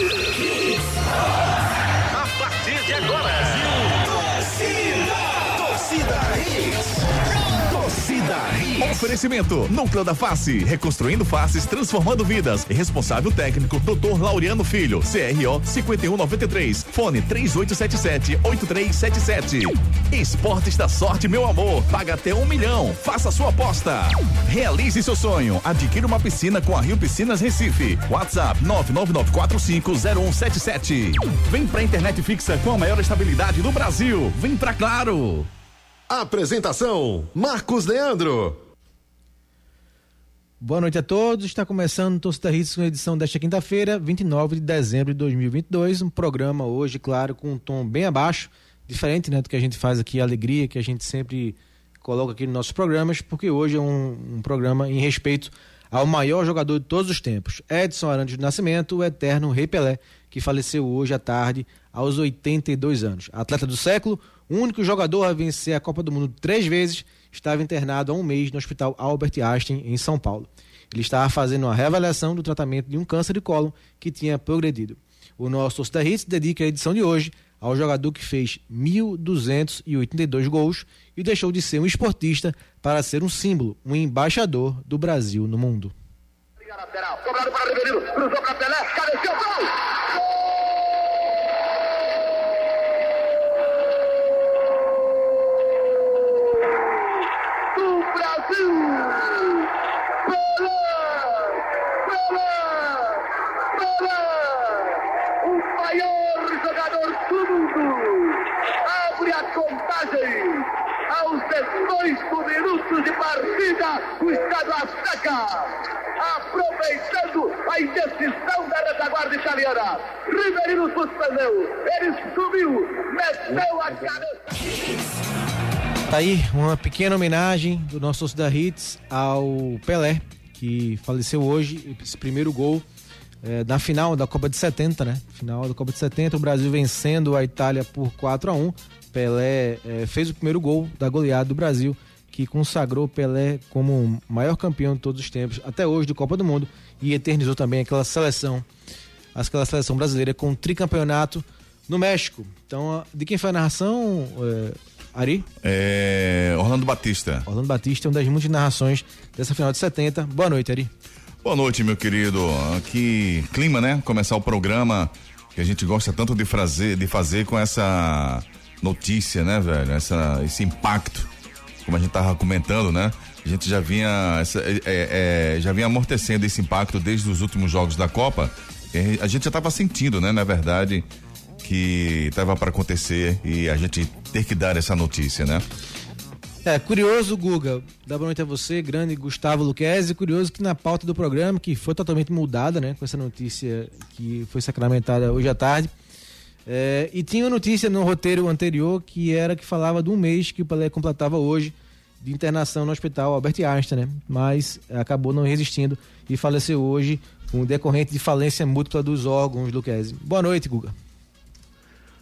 A Oferecimento: Núcleo da Face, reconstruindo faces, transformando vidas. Responsável técnico: Dr. Laureano Filho, CRO 5193, fone 3877-8377. Esportes da sorte, meu amor. Paga até um milhão. Faça sua aposta. Realize seu sonho. Adquira uma piscina com a Rio Piscinas Recife. WhatsApp 999450177. Vem pra internet fixa com a maior estabilidade do Brasil. Vem pra Claro. Apresentação: Marcos Leandro. Boa noite a todos. Está começando o Torcida Hits com a edição desta quinta-feira, 29 de dezembro de 2022. Um programa hoje, claro, com um tom bem abaixo, diferente né, do que a gente faz aqui, a alegria que a gente sempre coloca aqui nos nossos programas, porque hoje é um, um programa em respeito ao maior jogador de todos os tempos, Edson Arantes do Nascimento, o eterno Rei Pelé, que faleceu hoje à tarde, aos 82 anos. Atleta do século, único jogador a vencer a Copa do Mundo três vezes, estava internado há um mês no Hospital Albert Einstein, em São Paulo. Ele estava fazendo uma reavaliação do tratamento de um câncer de cólon que tinha progredido. O nosso Hits dedica a edição de hoje ao jogador que fez 1.282 gols e deixou de ser um esportista para ser um símbolo, um embaixador do Brasil no mundo. Lateral, cobrado para Riverino, cruzou para Pelé, cabeceou, gol! Do Brasil! Pelé! Pelé! Pelé! O maior jogador do mundo! Abre a contagem! Aos 18 minutos de partida, o Estado Azteca! aproveitando a indecisão da retaguarda italiana. Riverino suspendeu, ele subiu, meteu a cabeça. Tá aí uma pequena homenagem do nosso Torcida Hits ao Pelé, que faleceu hoje, esse primeiro gol é, na final da Copa de 70, né? Final da Copa de 70, o Brasil vencendo a Itália por 4 a 1 Pelé é, fez o primeiro gol da goleada do Brasil que consagrou Pelé como o maior campeão de todos os tempos, até hoje, de Copa do Mundo, e eternizou também aquela seleção, aquela seleção brasileira com um tricampeonato no México. Então, de quem foi a narração, é, Ari? É, Orlando Batista. Orlando Batista é uma das muitas narrações dessa final de 70. Boa noite, Ari. Boa noite, meu querido. Que clima, né? Começar o programa que a gente gosta tanto de fazer, de fazer com essa notícia, né, velho? Essa, esse impacto como a gente estava comentando, né? A gente já vinha, essa, é, é, já vinha amortecendo esse impacto desde os últimos jogos da Copa. a gente já estava sentindo, né? Na verdade, que estava para acontecer e a gente ter que dar essa notícia, né? É, curioso, Guga, dá boa noite a você, grande Gustavo Luquezzi, curioso que na pauta do programa, que foi totalmente mudada, né, com essa notícia que foi sacramentada hoje à tarde, é, e tinha notícia no roteiro anterior que era que falava de um mês que o Pelé completava hoje de internação no hospital Albert Einstein, né? Mas acabou não resistindo e faleceu hoje com um decorrente de falência múltipla dos órgãos Kese. Boa noite, Guga.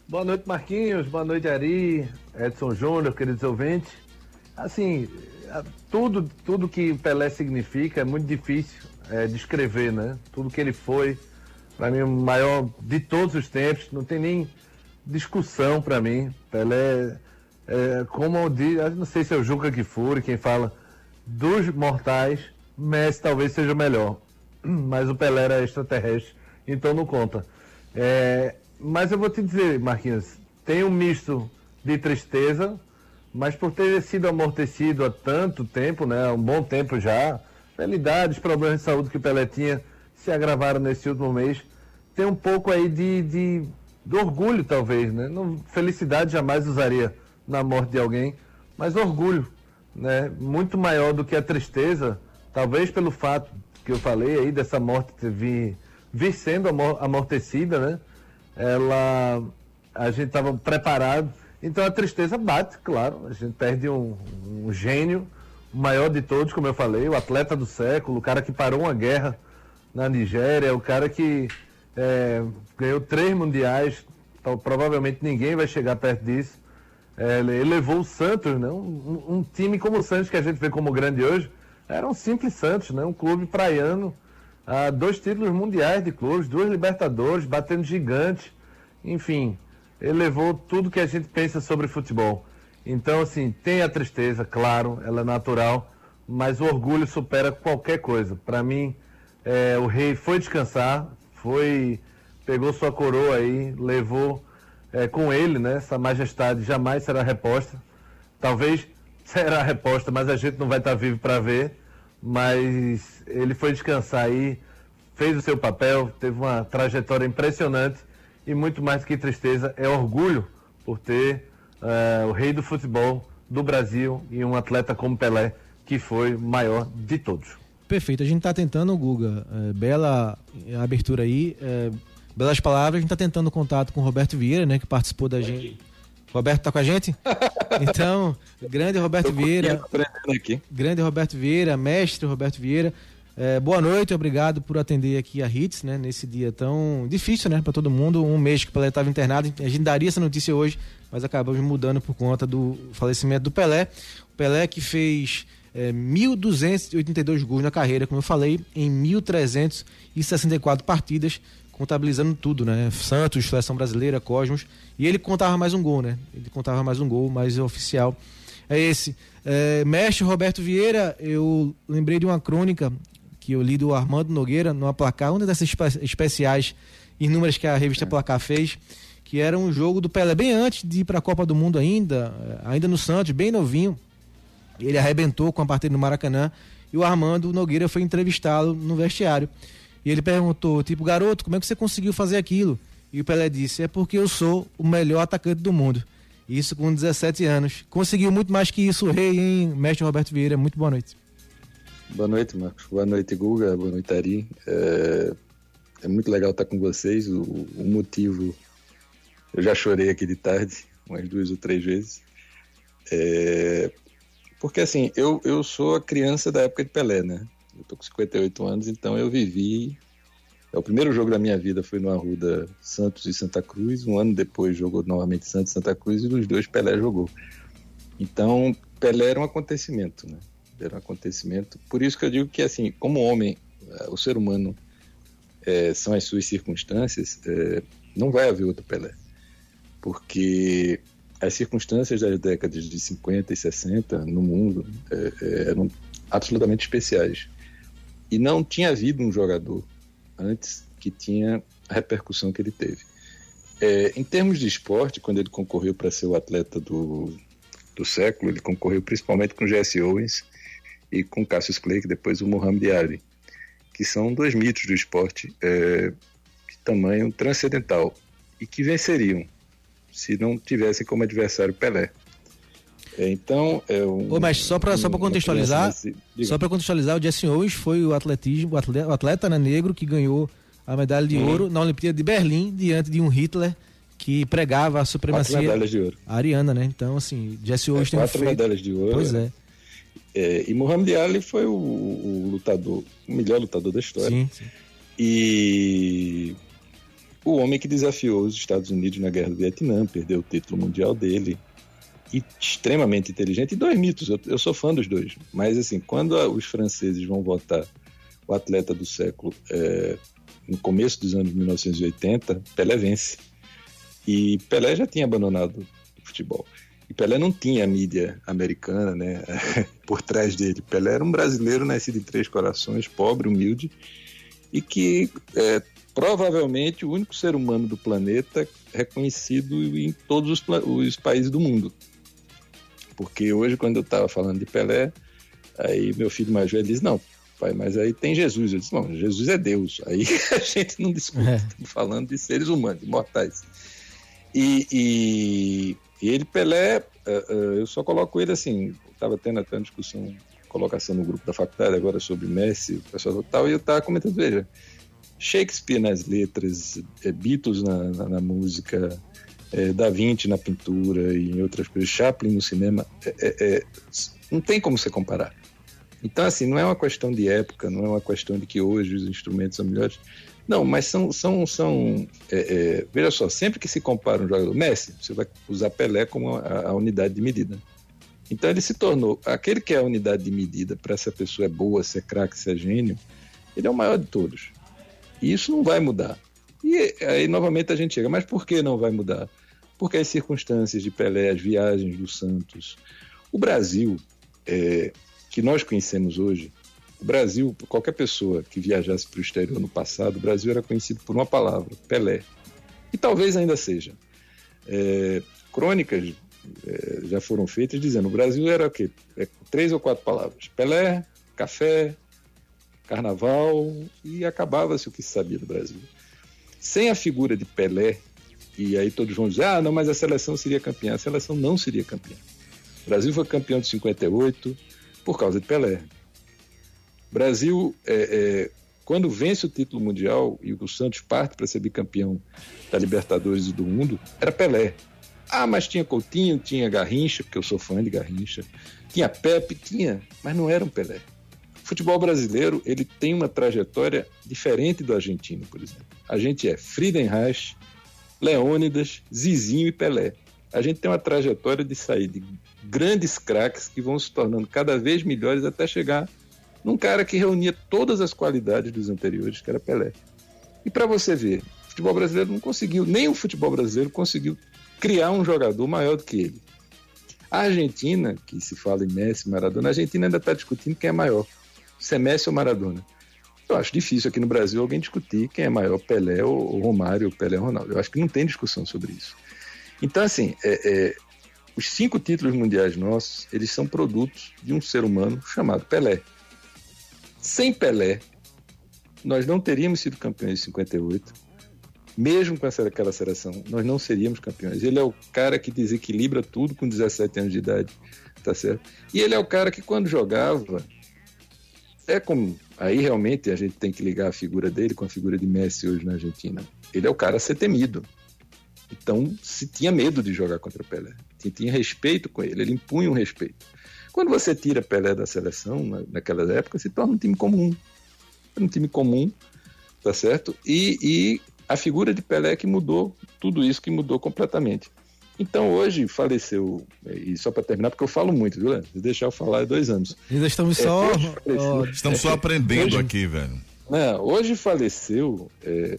Boa noite, Marquinhos. Boa noite, Ari, Edson Júnior, queridos ouvintes. Assim, tudo, tudo que Pelé significa é muito difícil é, descrever, né? Tudo que ele foi, para mim, o maior de todos os tempos, não tem nem discussão para mim. Pelé, é, como eu digo, não sei se é o Juca Kifuri quem fala, dos mortais, Messi talvez seja o melhor. Mas o Pelé era extraterrestre, então não conta. É, mas eu vou te dizer, Marquinhos, tem um misto de tristeza, mas por ter sido amortecido há tanto tempo, né, um bom tempo já, realidades, problemas de saúde que o Pelé tinha, se agravaram nesse último mês, tem um pouco aí de, de, de orgulho, talvez, né? Não, felicidade jamais usaria na morte de alguém, mas orgulho, né? Muito maior do que a tristeza, talvez pelo fato que eu falei aí dessa morte vir, vir sendo amortecida, né? Ela, a gente estava preparado, então a tristeza bate, claro, a gente perde um, um gênio, o maior de todos, como eu falei, o atleta do século, o cara que parou uma guerra na Nigéria, o cara que é, ganhou três mundiais, então, provavelmente ninguém vai chegar perto disso. É, ele levou o Santos, né? Um, um, time como o Santos, que a gente vê como grande hoje, era um simples Santos, né? um clube praiano, Ah, dois títulos mundiais de clubes, duas Libertadores, batendo gigante. Enfim, ele levou tudo que a gente pensa sobre futebol. Então, assim, tem a tristeza, claro, ela é natural, mas o orgulho supera qualquer coisa. Para mim, é, o rei foi descansar, foi pegou sua coroa aí, levou é, com ele, né? Essa majestade jamais será reposta. Talvez será reposta, mas a gente não vai estar vivo para ver. Mas ele foi descansar aí, fez o seu papel, teve uma trajetória impressionante e muito mais que tristeza, é orgulho por ter é, o rei do futebol do Brasil e um atleta como Pelé, que foi o maior de todos. Perfeito, a gente está tentando, Guga, é, bela abertura aí, é, belas palavras, a gente está tentando contato com o Roberto Vieira, né, que participou da gente. Roberto tá com a gente? Então, grande Roberto Vieira. Aqui. Grande Roberto Vieira, mestre Roberto Vieira. É, boa noite, obrigado por atender aqui a Hits, né? Nesse dia tão difícil, né? Para todo mundo. Um mês que o Pelé estava internado. A gente daria essa notícia hoje, mas acabamos mudando por conta do falecimento do Pelé. O Pelé que fez é, 1.282 gols na carreira, como eu falei, em 1.364 partidas, contabilizando tudo, né? Santos, seleção brasileira, Cosmos. E ele contava mais um gol, né? Ele contava mais um gol, mais oficial. É esse. É, mestre Roberto Vieira, eu lembrei de uma crônica que eu li do Armando Nogueira, numa placar, uma dessas especiais inúmeras que a revista é. Placar fez, que era um jogo do Pelé bem antes de ir para a Copa do Mundo ainda, ainda no Santos, bem novinho. Ele arrebentou com a partida no Maracanã e o Armando Nogueira foi entrevistá-lo no vestiário. E ele perguntou, tipo, garoto, como é que você conseguiu fazer aquilo? E o Pelé disse, é porque eu sou o melhor atacante do mundo. Isso com 17 anos. Conseguiu muito mais que isso, o rei, hein? Mestre Roberto Vieira, muito boa noite. Boa noite, Marcos. Boa noite, Guga. Boa noite, Ari. É, é muito legal estar com vocês. O, o, motivo, eu já chorei aqui de tarde, umas duas ou três vezes. É, porque assim, eu, eu sou a criança da época de Pelé, né? Eu tô com 58 anos, então eu vivi. É, o primeiro jogo da minha vida foi no Arruda Santos e Santa Cruz. Um ano depois jogou novamente Santos e Santa Cruz e nos dois Pelé jogou. Então, Pelé era um acontecimento, né? Era um acontecimento. Por isso que eu digo que, assim, como homem, é, o ser humano é, são as suas circunstâncias, é, não vai haver outro Pelé. Porque as circunstâncias das décadas de 50 e 60 no mundo é, é, eram absolutamente especiais. E não tinha havido um jogador antes que tinha a repercussão que ele teve. É, em termos de esporte, quando ele concorreu para ser o atleta do, do século, ele concorreu principalmente com Jesse Owens e com Cassius Clay, que depois o Muhammad Ali, que são dois mitos do esporte é, de tamanho transcendental e que venceriam se não tivessem como adversário Pelé. É, então, é um. Ô, mas só para um, só contextualizar, nesse... só para contextualizar, o Jesse Owens foi o atletismo, o atleta, o atleta né, negro que ganhou a medalha de hum. ouro na Olimpíada de Berlim diante de um Hitler que pregava a supremacia medalhas de ouro. ariana, né? Então, assim, Jesse Owens é, tem quatro feito... medalhas de ouro. Pois é. é. e Muhammad Ali foi o, o, lutador, o melhor lutador da história. Sim, sim. E o homem que desafiou os Estados Unidos na guerra do Vietnã, perdeu o título mundial dele extremamente inteligente e dois mitos. Eu, eu, sou fã dos dois, mas assim, quando a, os franceses vão votar o atleta do século é, no começo dos anos 1980, Pelé vence. E Pelé já tinha abandonado o futebol. E Pelé não tinha a mídia americana, né, por trás dele. Pelé era um brasileiro nascido em Três Corações, pobre, humilde, e que é, provavelmente o único ser humano do planeta reconhecido em todos os, os países do mundo. Porque hoje, quando eu estava falando de Pelé, aí meu filho mais velho diz: Não, pai, mas aí tem Jesus. Eu disse: Não, Jesus é Deus. Aí a gente não discute, é. estamos falando de seres humanos, de mortais. E, e, e ele, Pelé, uh, uh, eu só coloco ele assim: estava tendo até uma discussão, colocação no grupo da faculdade agora sobre Messi, o pessoal tal, e eu estava comentando: Veja, Shakespeare nas letras, é, Beatles na, na, na música é, Da Vinci na pintura e em outras coisas, Chaplin no cinema, é, é, é, não tem como você comparar. Então, assim, não é uma questão de época, não é uma questão de que hoje os instrumentos são melhores. Não, mas são. são, são é, veja só, sempre que se compara um jogador Messi, você vai usar Pelé como a, a unidade de medida. Então ele se tornou aquele que é a unidade de medida para se a pessoa é boa, se é craque, se é gênio, Ele é o maior de todos. E isso não vai mudar. E aí, novamente, a gente chega. Mas por que não vai mudar? Porque as circunstâncias de Pelé, as viagens do Santos. O Brasil, é, que nós conhecemos hoje, o Brasil, qualquer pessoa que viajasse para o exterior no passado, o Brasil era conhecido por uma palavra, Pelé. E talvez ainda seja. É, crônicas é, já foram feitas dizendo o Brasil era o quê? É, três ou quatro palavras. Pelé, café, carnaval e acabava-se o que se sabia do Brasil. Sem a figura de Pelé, e aí todos vão dizer, ah, não, mas a seleção seria campeã. A seleção não seria campeã. O Brasil foi campeão de 58 por causa de Pelé. O Brasil, é, é, quando vence o título mundial e o Santos parte para ser bicampeão da Libertadores e do mundo, era Pelé. Ah, mas tinha Coutinho, tinha Garrincha, porque eu sou fã de Garrincha, tinha Pepe, tinha, mas não era um Pelé. Futebol brasileiro ele tem uma trajetória diferente do argentino, por exemplo. A gente é Friedenreich, Leônidas, Zizinho e Pelé. A gente tem uma trajetória de sair de grandes craques que vão se tornando cada vez melhores até chegar num cara que reunia todas as qualidades dos anteriores, que era Pelé. E para você ver, o futebol brasileiro não conseguiu, nem o futebol brasileiro conseguiu criar um jogador maior do que ele. A Argentina, que se fala em Messi, Maradona, a Argentina ainda está discutindo quem é maior, se é Messi ou Maradona. Eu acho difícil aqui no Brasil alguém discutir quem é maior, Pelé ou Romário, ou Pelé ou Ronaldo. Eu acho que não tem discussão sobre isso. Então, assim, é, é, os cinco títulos mundiais nossos, eles são produtos de um ser humano chamado Pelé. Sem Pelé, nós não teríamos sido campeões em 58. Mesmo com essa, aquela seleção, nós não seríamos campeões. Ele é o cara que desequilibra tudo com 17 anos de idade, tá certo? E ele é o cara que quando jogava, é como aí realmente a gente tem que ligar a figura dele com a figura de Messi hoje na Argentina. Ele é o cara a ser temido. Então se tinha medo de jogar contra o Pelé, tinha respeito com ele, ele impunha um respeito. Quando você tira Pelé da seleção, naquela época, se torna um time comum. Um time comum, tá certo? E, e a figura de Pelé que mudou tudo isso, que mudou completamente. Então hoje faleceu, e só para terminar, porque eu falo muito, viu, Leandro? Se deixar eu falar é dois anos. Ainda estamos é, só. Faleceu, estamos só aprendendo hoje, aqui, velho. Não, hoje faleceu é,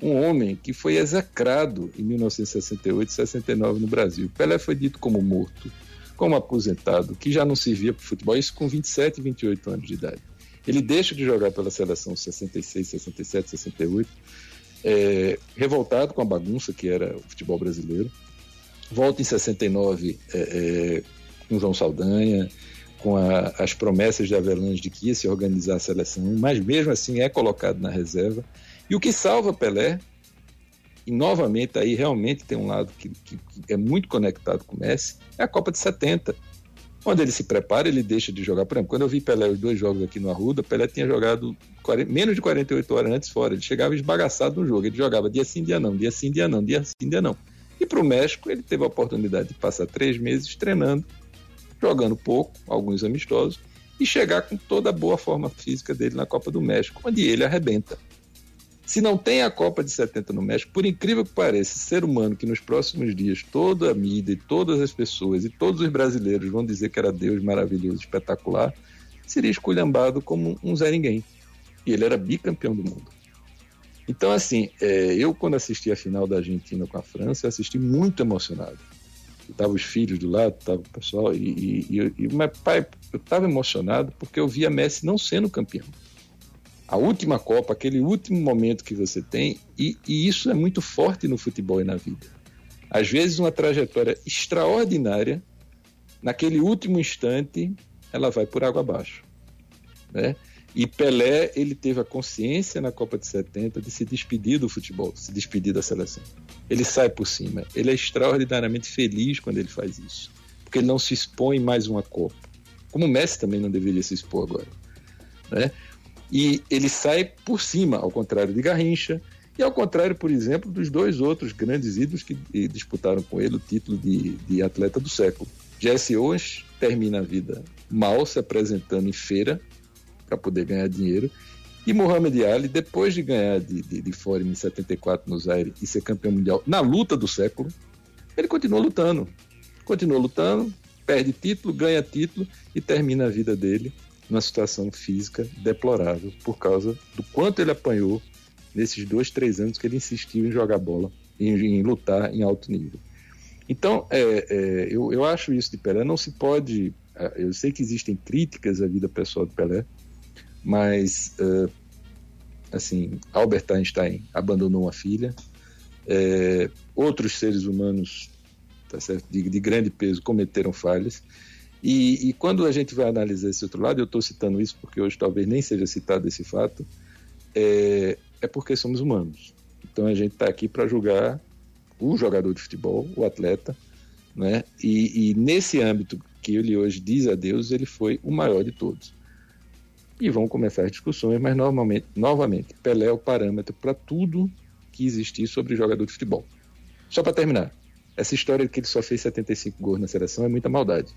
um homem que foi execrado em 1968 e 69 no Brasil. Pelé foi dito como morto como aposentado, que já não servia para o futebol, isso com 27, 28 anos de idade. Ele deixa de jogar pela seleção 66, 67, 68, é, revoltado com a bagunça que era o futebol brasileiro. Volta em 69 é, é, com João Saldanha, com a, as promessas de Avelange de que ia se organizar a seleção, mas mesmo assim é colocado na reserva. E o que salva Pelé e novamente aí realmente tem um lado que, que, que, é muito conectado com o Messi, é a Copa de 70. Quando ele se prepara, ele deixa de jogar. Por exemplo, quando eu vi Pelé os dois jogos aqui no Arruda, Pelé tinha jogado 40, menos de 48 horas antes fora. Ele chegava esbagaçado no jogo. Ele jogava dia sim, dia não, dia sim, dia não, dia sim, dia não. Para o México, ele teve a oportunidade de passar três meses treinando, jogando pouco, alguns amistosos, e chegar com toda a boa forma física dele na Copa do México, onde ele arrebenta. Se não tem a Copa de 70 no México, por incrível que pareça, ser humano que nos próximos dias toda a mídia e todas as pessoas e todos os brasileiros vão dizer que era Deus maravilhoso, espetacular, seria esculhambado como um Zé Ninguém. E ele era bicampeão do mundo. Então, assim, é, eu quando assisti a final da Argentina com a França, assisti muito emocionado. Estavam os filhos do lado, estava o pessoal, e, e, e, meu pai, eu estava emocionado porque eu via Messi não sendo campeão a última Copa, aquele último momento que você tem, e, e, isso é muito forte no futebol e na vida. Às vezes, uma trajetória extraordinária, naquele último instante, ela vai por água abaixo. Né? E Pelé, ele teve a consciência na Copa de 70 de se despedir do futebol, se despedir da seleção. Ele sai por cima. Ele é extraordinariamente feliz quando ele faz isso, porque ele não se expõe mais uma Copa. Como o Messi também não deveria se expor agora. Né? E ele sai por cima, ao contrário de Garrincha, e ao contrário, por exemplo, dos dois outros grandes ídolos que disputaram com ele o título de, de atleta do século. Jesse Owens termina a vida mal se apresentando em feira para poder ganhar dinheiro. E Muhammad Ali, depois de ganhar de, de, de em 74 no Zaire e ser campeão mundial na luta do século, ele continua lutando. Continua lutando, perde título, ganha título e termina a vida dele numa situação física deplorável por causa do quanto ele apanhou nesses dois, três anos que ele insistiu em jogar bola, em, em lutar em alto nível. Então, é, é, eu, eu acho isso de Pelé. Não se pode. É, eu sei que existem críticas à vida pessoal de Pelé, mas, uh, assim, Albert Einstein abandonou uma filha, é, outros seres humanos tá certo, de, de, grande peso cometeram falhas. E, e, quando a gente vai analisar esse outro lado, eu estou citando isso porque hoje talvez nem seja citado esse fato, é, é porque somos humanos. Então a gente está aqui para julgar o jogador de futebol, o atleta, né? E, e, nesse âmbito que ele hoje diz a Deus, ele foi o maior de todos. E vão começar as discussões, mas normalmente, novamente, Pelé é o parâmetro para tudo que existir sobre jogador de futebol. Só para terminar, essa história de que ele só fez 75 gols na seleção é muita maldade.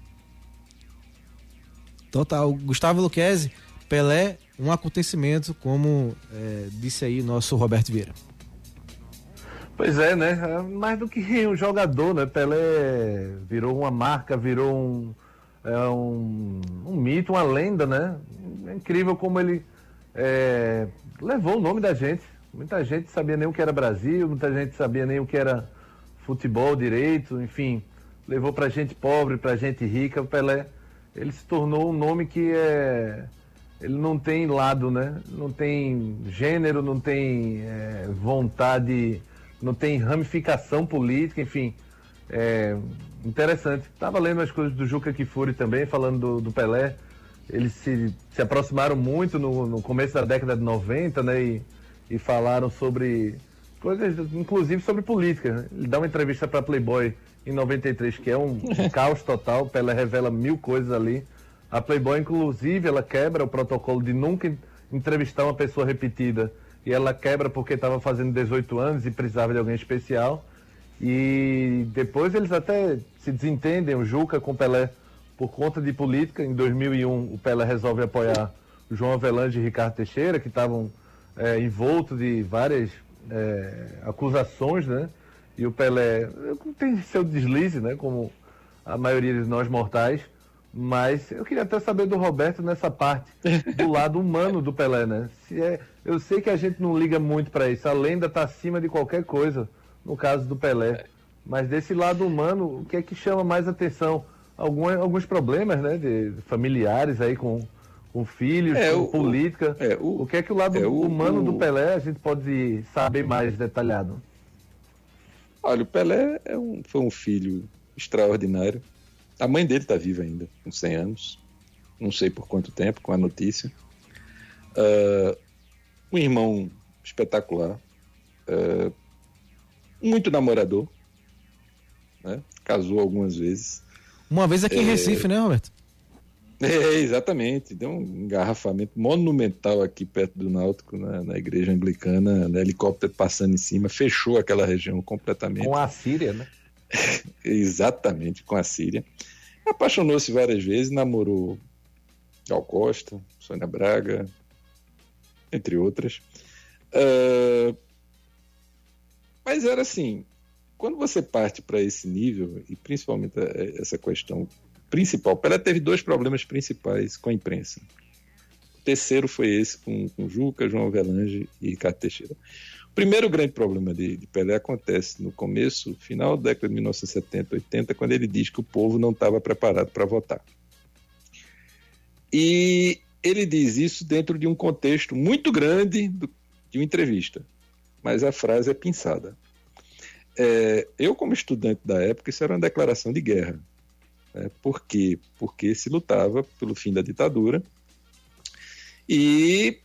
Total. Gustavo Luquezzi, Pelé, um acontecimento, como é, disse aí nosso Roberto Vieira. Pois é, né? É mais do que um jogador, né? Pelé virou uma marca, virou um, é um, um mito, uma lenda, né? É incrível como ele é, levou o nome da gente. Muita gente sabia nem o que era Brasil, muita gente sabia nem o que era futebol direito, enfim. Levou pra gente pobre, pra gente rica. O Pelé, ele se tornou um nome que é ele não tem lado, né? Não tem gênero, não tem é, vontade, não tem ramificação política, enfim. É interessante. Estava lendo as coisas do Juca Kifuri também, falando do, do Pelé. Eles se, se aproximaram muito no, no, começo da década de 90, né? E, e falaram sobre coisas, inclusive sobre política. Ele dá uma entrevista para Playboy em 93, que é um, um caos total. Pelé revela mil coisas ali. A Playboy, inclusive, ela quebra o protocolo de nunca entrevistar uma pessoa repetida. E ela quebra porque estava fazendo 18 anos e precisava de alguém especial. E depois eles até se desentendem, o Juca com o Pelé, por conta de política. Em 2001, o Pelé resolve apoiar o João Avelange e Ricardo Teixeira, que estavam é, envoltos de várias é, acusações, né? E o Pelé tem seu deslize, né? Como a maioria de nós mortais. Mas eu queria até saber do Roberto nessa parte do lado humano do Pelé, né? Se é, eu sei que a gente não liga muito para isso, a lenda está acima de qualquer coisa, no caso do Pelé. Mas desse lado humano, o que é que chama mais atenção? Algum, alguns problemas, né, de familiares aí com, com filhos, é, com o, política. É, o, o, que é que o lado é, o, humano do Pelé a gente pode saber mais detalhado? Olha, o Pelé é um, foi um filho extraordinário a mãe dele está viva ainda, com 100 anos. Não sei por quanto tempo, com a notícia. Uh, um irmão espetacular. Uh, muito namorador. Né? Casou algumas vezes. Uma vez aqui é... em Recife, né, Roberto? É, exatamente. Deu um engarrafamento monumental aqui perto do Náutico, na, na igreja anglicana, né? helicóptero passando em cima, fechou aquela região completamente. Com a Síria, né? Exatamente, com a Síria. Apaixonou-se várias vezes, namorou Gal Costa, Sônia Braga, entre outras. Uh, mas era assim, quando você parte para esse nível, e principalmente essa questão principal, Pelé teve dois problemas principais com a imprensa. O terceiro foi esse com, com Juca, João Avelange e Ricardo Teixeira. O primeiro grande problema de, de, Pelé acontece no começo, final da década de 1970, 80, quando ele diz que o povo não estava preparado para votar. E ele diz isso dentro de um contexto muito grande do, de uma entrevista, mas a frase é pinçada. É, eu, como estudante da época, isso era uma declaração de guerra. Né? Por quê? Porque se lutava pelo fim da ditadura e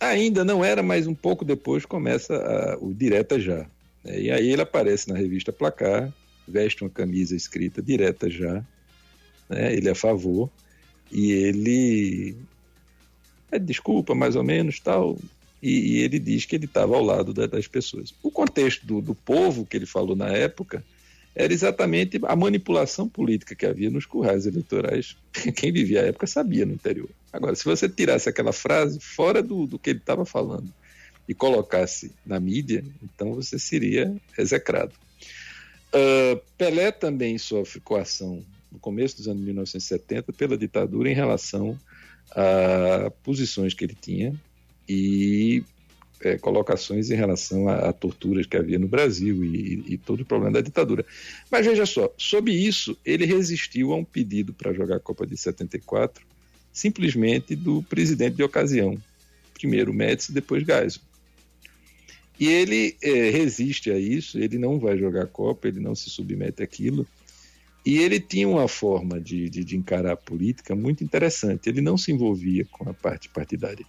Ainda não era, mas um pouco depois começa a, o Direta Já. Né? E aí ele aparece na revista Placar, veste uma camisa escrita Direta Já, né? ele é a favor, e ele é, desculpa mais ou menos tal, e, e ele diz que ele estava ao lado da, das pessoas. O contexto do, do povo que ele falou na época era exatamente a manipulação política que havia nos currais eleitorais. Quem vivia a época sabia no interior. Agora, se você tirasse aquela frase fora do, do que ele estava falando e colocasse na mídia, então você seria execrado. Uh, Pelé também sofre coação no começo dos anos 1970 pela ditadura em relação a posições que ele tinha e é, colocações em relação a, a, torturas que havia no Brasil e, e, todo o problema da ditadura. Mas veja só, sob isso, ele resistiu a um pedido para jogar a Copa de 74, simplesmente do presidente de ocasião, primeiro Médici, depois Geisel. E ele é, resiste a isso, ele não vai jogar a Copa, ele não se submete àquilo. E ele tinha uma forma de, de, de encarar a política muito interessante. Ele não se envolvia com a parte partidária.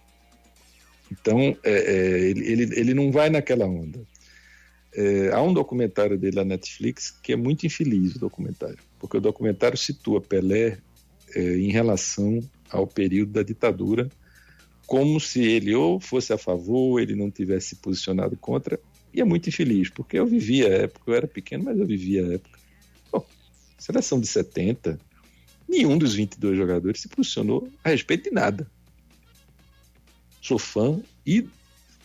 Então, é, é, ele, ele, ele não vai naquela onda. É, há um documentário dele na Netflix que é muito infeliz o documentário, porque o documentário situa Pelé é, em relação ao período da ditadura, como se ele ou fosse a favor, ou ele não tivesse se posicionado contra, e é muito infeliz, porque eu vivia a época, eu era pequeno, mas eu vivia a época. Bom, seleção de 70, nenhum dos 22 jogadores se posicionou a respeito de nada sou fã e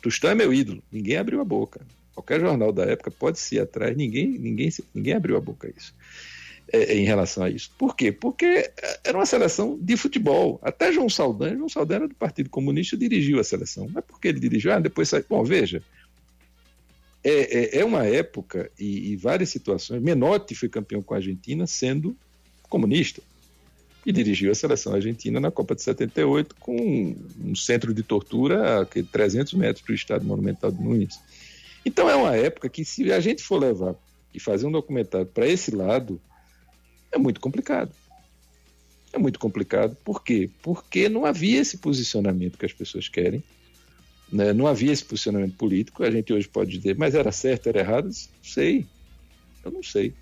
Tostão é meu ídolo. Ninguém abriu a boca. Qualquer jornal da época pode se ir atrás, ninguém, ninguém, ninguém abriu a boca a isso. É, é, em relação a isso. Por quê? Porque era uma seleção de futebol. Até João Saldanha, João Saldanha era do Partido Comunista, dirigiu a seleção. Não é porque ele dirigiu, ah, depois sai. Bom, veja, é, é, é uma época e, e, várias situações. Menotti foi campeão com a Argentina sendo comunista e dirigiu a seleção argentina na Copa de 78 com um centro de tortura a 300 metros do Estádio Monumental de Nunes. Então é uma época que se a gente for levar e fazer um documentário para esse lado, é muito complicado. É muito complicado. Por quê? Porque não havia esse posicionamento que as pessoas querem. Né? Não havia esse posicionamento político. A gente hoje pode dizer, mas era certo, era errado? Não sei. Eu não sei.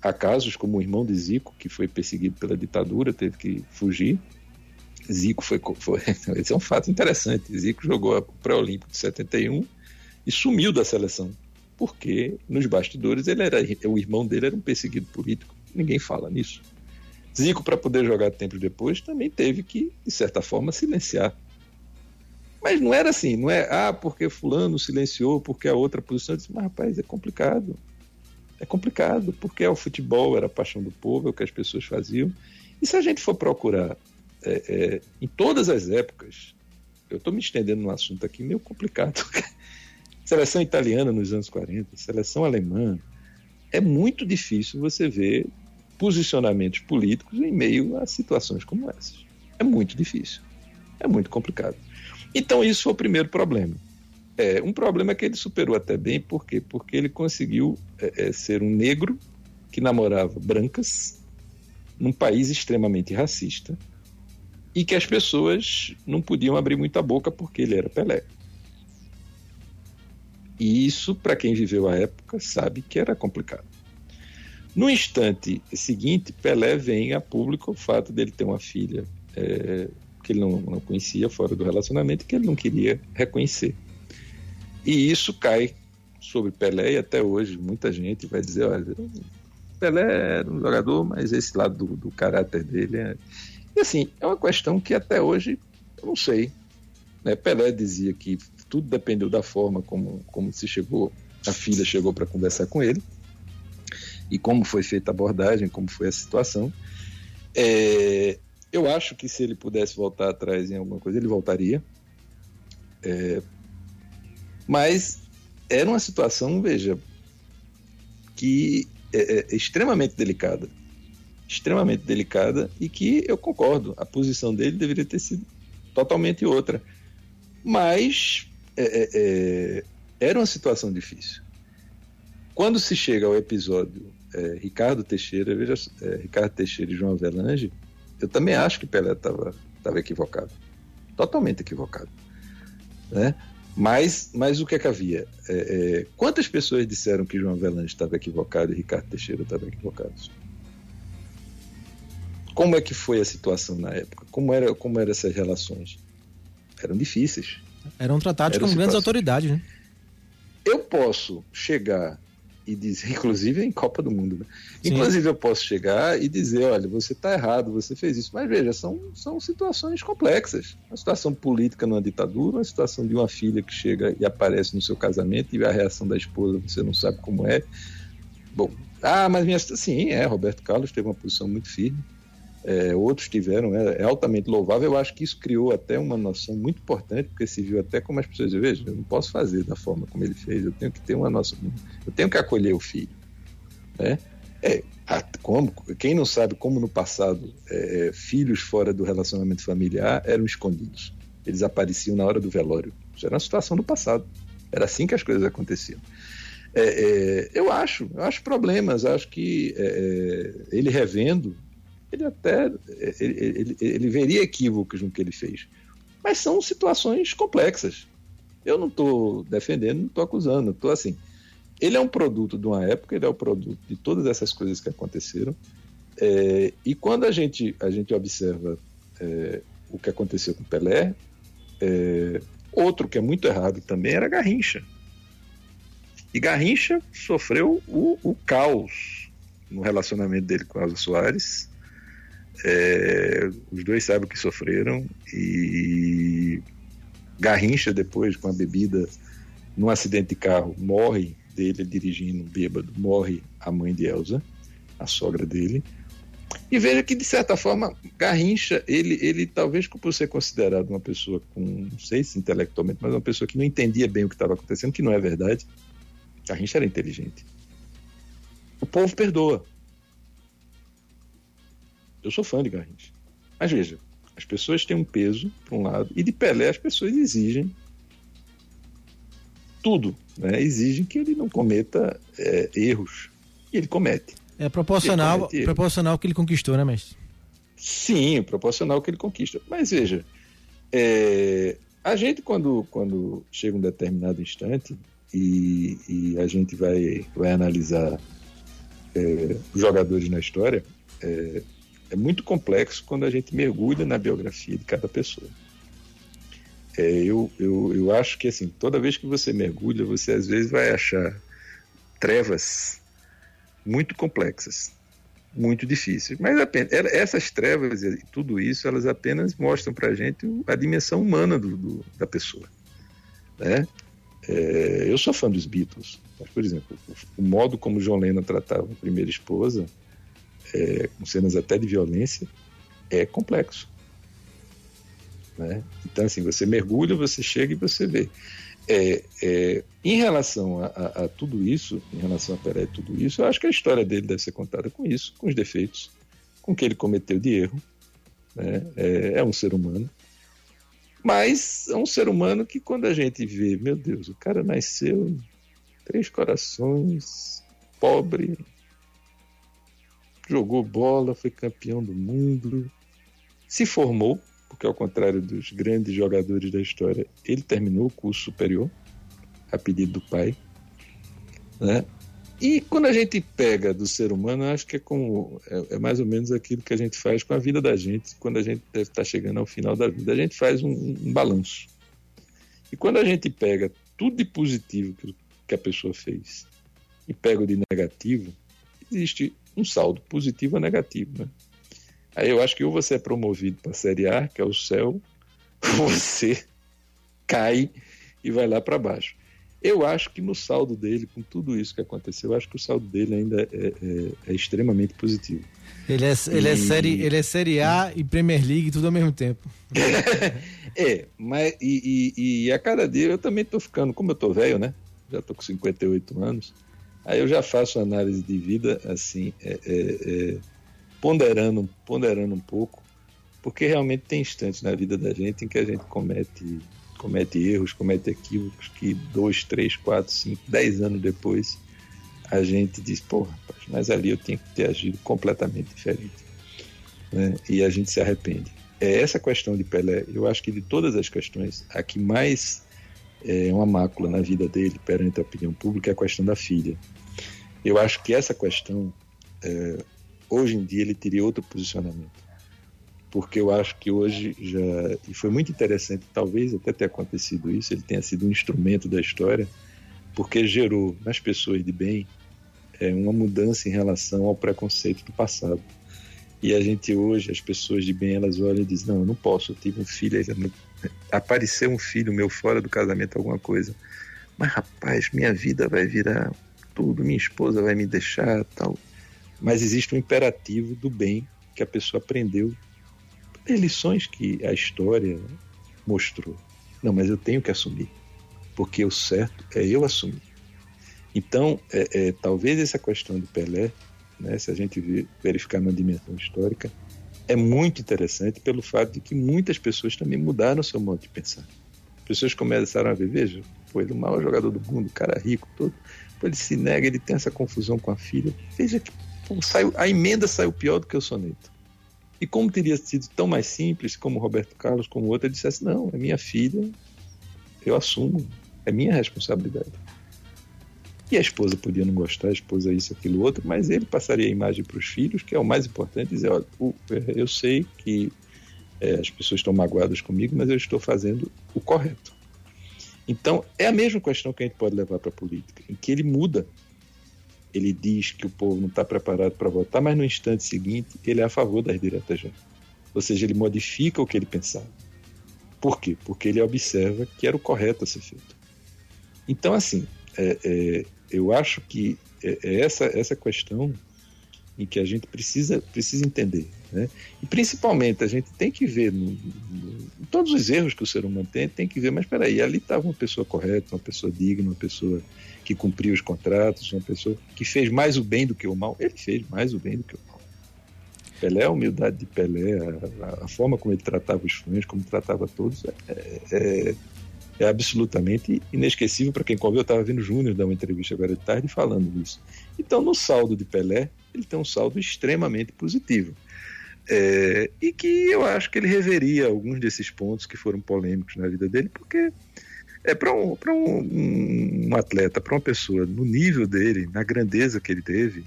Há casos como o irmão de Zico, que foi perseguido pela ditadura, teve que fugir. Zico foi. foi esse é um fato interessante. Zico jogou a pré-olímpico de 71 e sumiu da seleção. Porque nos bastidores ele era, o irmão dele era um perseguido político. Ninguém fala nisso. Zico, para poder jogar tempo depois, também teve que, de certa forma, silenciar. Mas não era assim, não é, ah, porque fulano silenciou, porque a outra posição. Eu disse, mas rapaz, é complicado é complicado, porque é o futebol, era a paixão do povo, é o que as pessoas faziam. E se a gente for procurar é, é, em todas as épocas, eu estou me estendendo no assunto aqui meio complicado. seleção italiana nos anos 40, seleção alemã, é muito difícil você ver posicionamentos políticos em meio a situações como essas. É muito difícil. É muito complicado. Então, isso foi o primeiro problema. É, um problema é que ele superou até bem, por quê? Porque ele conseguiu é, é, ser um negro que namorava brancas num país extremamente racista e que as pessoas não podiam abrir muita boca porque ele era Pelé. E isso, para quem viveu a época, sabe que era complicado. No instante seguinte, Pelé vem a público o fato dele ter uma filha é, que ele não, não conhecia fora do relacionamento que ele não queria reconhecer. E isso cai sobre Pelé e até hoje muita gente vai dizer, olha, Pelé era um jogador, mas esse lado do, do caráter dele é... E assim, é uma questão que até hoje eu não sei. Né? Pelé dizia que tudo dependeu da forma como, como se chegou, a filha chegou para conversar com ele e como foi feita a abordagem, como foi a situação. É, eu acho que se ele pudesse voltar atrás em alguma coisa, ele voltaria. É, mas era uma situação, veja, que é, é extremamente delicada. Extremamente delicada e que eu concordo, a posição dele deveria ter sido totalmente outra. Mas é, é, é era uma situação difícil. Quando se chega ao episódio é, Ricardo Teixeira, veja, é, Ricardo Teixeira e João Avelange, eu também acho que Pelé estava equivocado. Totalmente equivocado. Né? Mas, mas o que é que havia? É, é, quantas pessoas disseram que João Avelange estava equivocado e Ricardo Teixeira estava equivocado? Como é que foi a situação na época? Como era, como eram essas relações? Eram difíceis. Eram tratados eram como grandes autoridades, né? Eu posso chegar e dizer, inclusive em Copa do Mundo, né? Inclusive eu posso chegar e dizer, olha, você está errado, você fez isso. Mas veja, são, são situações complexas. Uma situação política numa ditadura, uma situação de uma filha que chega e aparece no seu casamento e a reação da esposa você não sabe como é. Bom, ah, mas minha sim, é, Roberto Carlos teve uma posição muito firme. É, outros tiveram, é, é, altamente louvável. Eu acho que isso criou até uma noção muito importante, porque se viu até como as pessoas dizem, veja, eu não posso fazer da forma como ele fez, eu tenho que ter uma noção, eu tenho que acolher o filho. Né? É, como, quem não sabe como no passado é, filhos fora do relacionamento familiar eram escondidos. Eles apareciam na hora do velório. Isso era uma situação do passado. Era assim que as coisas aconteciam. É, é, eu acho, eu acho problemas, acho que é, é, ele revendo, ele até ele, ele, ele, veria equívocos no que ele fez. Mas são situações complexas. Eu não estou defendendo, não estou acusando, estou assim. Ele é um produto de uma época, ele é o um produto de todas essas coisas que aconteceram. É, e quando a gente, a gente observa é, o que aconteceu com Pelé, é, outro que é muito errado também era Garrincha. E Garrincha sofreu o, o caos no relacionamento dele com Alza Soares. É, os dois sabem o que sofreram. E Garrincha, depois, com a bebida, num acidente de carro, morre dele dirigindo bêbado, morre a mãe de Elsa, a sogra dele. E veja que, de certa forma, Garrincha, ele, ele talvez por ser considerado uma pessoa com, não sei se intelectualmente, mas uma pessoa que não entendia bem o que estava acontecendo, que não é verdade, Garrincha era inteligente. O povo perdoa. Eu sou fã de Garrincha. Mas veja, as pessoas têm um peso, por um lado, e de Pelé as pessoas exigem tudo, né? exigem que ele não cometa é, erros. E ele comete. É proporcional, proporcional ao que ele conquistou, né, mestre? Sim, proporcional ao que ele conquista. Mas veja, é, a gente quando, quando chega um determinado instante, e, e a gente vai, vai analisar é, jogadores na história, é, é, muito complexo quando a gente mergulha na biografia de cada pessoa. É, eu, eu, eu acho que assim, toda vez que você mergulha, você às vezes vai achar trevas muito complexas, muito difíceis. Mas apenas, essas trevas e tudo isso, elas apenas mostram para a gente a dimensão humana do, do da pessoa. Né? É, eu sou fã dos Beatles, mas, por exemplo, o, modo como John Lennon tratava a primeira esposa, é, com cenas até de violência, é complexo. Né? Então, assim, você mergulha, você chega e você vê. É, é, em relação a, a, a, tudo isso, em relação a Pelé e tudo isso, eu acho que a história dele deve ser contada com isso, com os defeitos, com o que ele cometeu de erro. Né? É, é um ser humano. Mas é um ser humano que quando a gente vê, meu Deus, o cara nasceu três corações, pobre, jogou bola, foi campeão do mundo, se formou, porque ao contrário dos grandes jogadores da história, ele terminou o curso superior a pedido do pai, né? E quando a gente pega do ser humano, acho que é, como, é, é, mais ou menos aquilo que a gente faz com a vida da gente quando a gente deve estar chegando ao final da vida. A gente faz um, um balanço. E quando a gente pega tudo de positivo que, que a pessoa fez e pega o de negativo, existe um saldo positivo ou negativo. Né? Aí eu acho que ou você é promovido para a Série A, que é o céu, ou você cai e vai lá para baixo. Eu acho que no saldo dele, com tudo isso que aconteceu, eu acho que o saldo dele ainda é, é, é extremamente positivo. Ele é, ele, é e... é série, ele é Série A e Premier League tudo ao mesmo tempo. é, mas e, e, e, a cada dia eu também estou ficando, como eu estou velho, né? Já estou com 58 anos. Aí eu já faço análise de vida assim, é, é, é, ponderando, ponderando um pouco, porque realmente tem instantes na vida da gente em que a gente comete comete erros, comete equívocos que dois, três, quatro, cinco, dez anos depois a gente diz, pô, rapaz, mas ali eu tinha que ter agido completamente diferente. Né? E a gente se arrepende. É essa questão de Pelé, eu acho que de todas as questões, a que mais é uma mácula na vida dele perante a opinião pública é a questão da filha. Eu acho que essa questão, é, hoje em dia, ele teria outro posicionamento porque eu acho que hoje já. E foi muito interessante, talvez até ter acontecido isso, ele tenha sido um instrumento da história, porque gerou nas pessoas de bem é, uma mudança em relação ao preconceito do passado. E a gente hoje, as pessoas de bem, elas olham e dizem: Não, eu não posso, eu tive um filho, apareceu um filho meu fora do casamento, alguma coisa. Mas rapaz, minha vida vai virar tudo, minha esposa vai me deixar, tal. Mas existe um imperativo do bem que a pessoa aprendeu as lições que a história mostrou. Não, mas eu tenho que assumir, porque o certo é eu assumir. Então, é, é, talvez essa questão do Pelé, né, se a gente verificar na dimensão histórica, é muito interessante pelo fato de que muitas pessoas também mudaram seu modo de pensar. Pessoas começaram a ver, veja, foi o maior jogador do mundo, cara rico, todo. Ele se nega, ele tem essa confusão com a filha. Veja que pô, saiu, a emenda saiu pior do que o soneto. E como teria sido tão mais simples, como Roberto Carlos, como outro, ele dissesse: Não, é minha filha, eu assumo, é minha responsabilidade. E a esposa podia não gostar, a esposa isso, aquilo, outro, mas ele passaria a imagem para os filhos, que é o mais importante, dizer: Olha, eu sei que é, as pessoas estão magoadas comigo, mas eu estou fazendo o correto. Então, é a mesma questão que a gente pode levar para a política, em que ele muda ele diz que o povo não está preparado para votar, mas no instante seguinte ele é a favor das diretas já. Ou seja, ele modifica o que ele pensava. Por quê? Porque ele observa que era o correto a ser feito. Então, assim, é, é, eu acho que é, é essa, essa questão em que a gente precisa, precisa entender. Né? E principalmente a gente tem que ver no, no, todos os erros que o ser humano tem, tem que ver, mas peraí, ali estava uma pessoa correta, uma pessoa digna, uma pessoa que cumpriu os contratos, uma pessoa que fez mais o bem do que o mal. Ele fez mais o bem do que o mal. Pelé, a humildade de Pelé, a, a forma como ele tratava os fãs, como tratava todos, é, é, é absolutamente inesquecível para quem convive. Eu estava vendo o Júnior dar uma entrevista agora de tarde falando disso. Então, no saldo de Pelé, ele tem um saldo extremamente positivo. É, e que eu acho que ele reveria alguns desses pontos que foram polêmicos na vida dele, porque é para um, um, um atleta, para uma pessoa no nível dele, na grandeza que ele teve,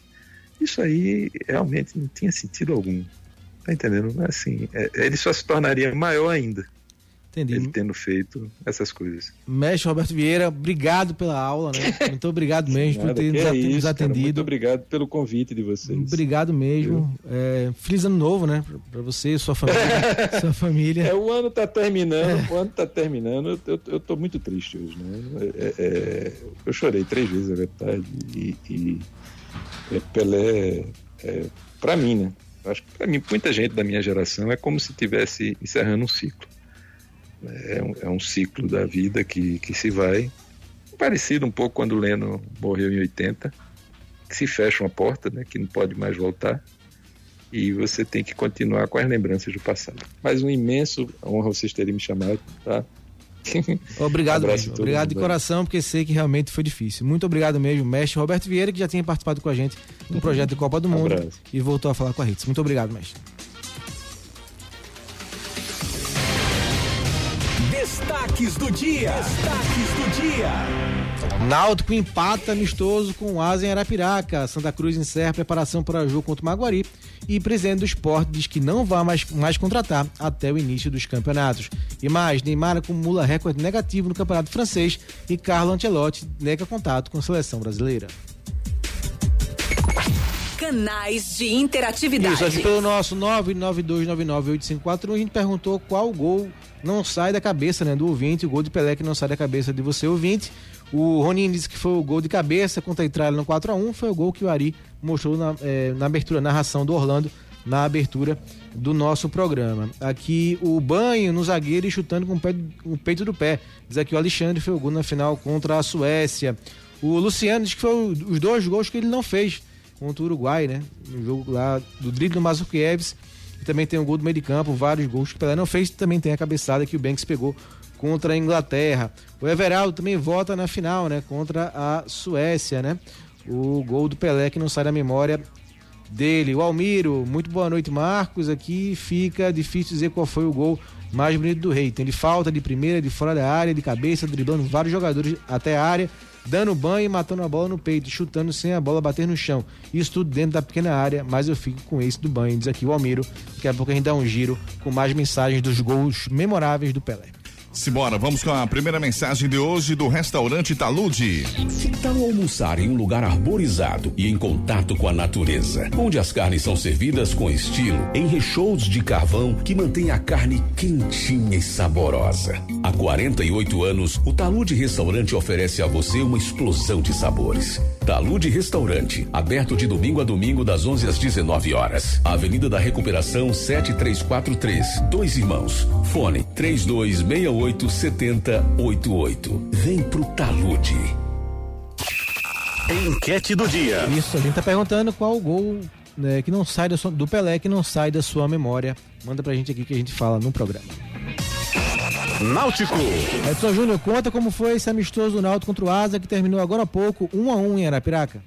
isso aí realmente não tinha sentido algum. Tá entendendo? Assim, é, ele só se tornaria maior ainda. Entendi. Ele tendo feito essas coisas. Mestre Roberto Vieira, obrigado pela aula, né? Muito obrigado mesmo Nada, por ter é nos isso, atendido. Cara, muito obrigado pelo convite de vocês. Obrigado mesmo. É, feliz ano novo, né? Para você, sua família. sua família. É, o ano tá terminando, é. o ano tá terminando. Eu, eu, eu tô muito triste hoje, né? É, é eu chorei três vezes, é verdade. E, e é, Pelé, é, para mim, né? Acho que para mim, muita gente da minha geração é como se tivesse encerrando um ciclo. É um, é um ciclo da vida que, que se vai. Parecido um pouco quando o Leno morreu em 80, que se fecha uma porta, né, que não pode mais voltar, e você tem que continuar com as lembranças do passado. Mas um imenso honra vocês terem me chamado, tá? Obrigado mesmo. Obrigado de coração, porque sei que realmente foi difícil. Muito obrigado mesmo, mestre Roberto Vieira, que já tinha participado com a gente no projeto de Copa do Mundo Abraço. e voltou a falar com a Ritz. Muito obrigado, mestre. Destaques do dia. Destaques do dia. Náutico empata amistoso com o Asa em Arapiraca. Santa Cruz encerra preparação para o jogo contra o Maguari. E presidente do esporte diz que não vai mais, mais contratar até o início dos campeonatos. E mais, Neymar acumula recorde negativo no campeonato francês e Carlo Ancelotti nega contato com a seleção brasileira canais de interatividade. Isso, aqui pelo nosso 992998541 a gente perguntou qual gol não sai da cabeça, né, do ouvinte, o gol de Pelé que não sai da cabeça de você, ouvinte. O Roninho disse que foi o gol de cabeça contra a Itália no 4 a 1 foi o gol que o Ari mostrou na, é, na abertura, narração do Orlando, na abertura do nosso programa. Aqui o banho no zagueiro e chutando com o, pé, com o peito do pé. Diz aqui o Alexandre foi o gol na final contra a Suécia. O Luciano diz que foi os dois gols que ele não fez contra o Uruguai, né? No jogo lá do drible do Mazurkiewicz e também tem um gol do meio de campo, vários gols que o Pelé não fez. Também tem a cabeçada que o Banks pegou contra a Inglaterra. O Everaldo também vota na final, né? Contra a Suécia, né? O gol do Pelé que não sai da memória dele. O Almiro, muito boa noite, Marcos. Aqui fica difícil dizer qual foi o gol mais bonito do Rei. Tem de falta, de primeira, de fora da área, de cabeça, driblando vários jogadores até a área dando banho e matando a bola no peito, chutando sem a bola bater no chão. Isso tudo dentro da pequena área, mas eu fico com esse do banho, diz aqui o Almiro. Daqui a pouco a gente dá um giro com mais mensagens dos gols memoráveis do Pelé. Simbora, vamos com a primeira mensagem de hoje do restaurante Talude. Que tal almoçar em um lugar arborizado e em contato com a natureza, onde as carnes são servidas com estilo, em recheios de carvão que mantém a carne quentinha e saborosa? Há 48 anos, o Talude Restaurante oferece a você uma explosão de sabores. Talude Restaurante, aberto de domingo a domingo das 11 às 19 horas. Avenida da Recuperação 7343, Dois Irmãos. Fone 3268 7088. Vem pro Talude. Enquete do dia. Isso, a gente tá perguntando qual o gol né, que não sai da sua, do Pelé que não sai da sua memória. Manda pra gente aqui que a gente fala no programa. Náutico. Edson Júnior, conta como foi esse amistoso do Náutico contra o Asa que terminou agora há pouco, um a um em Arapiraca.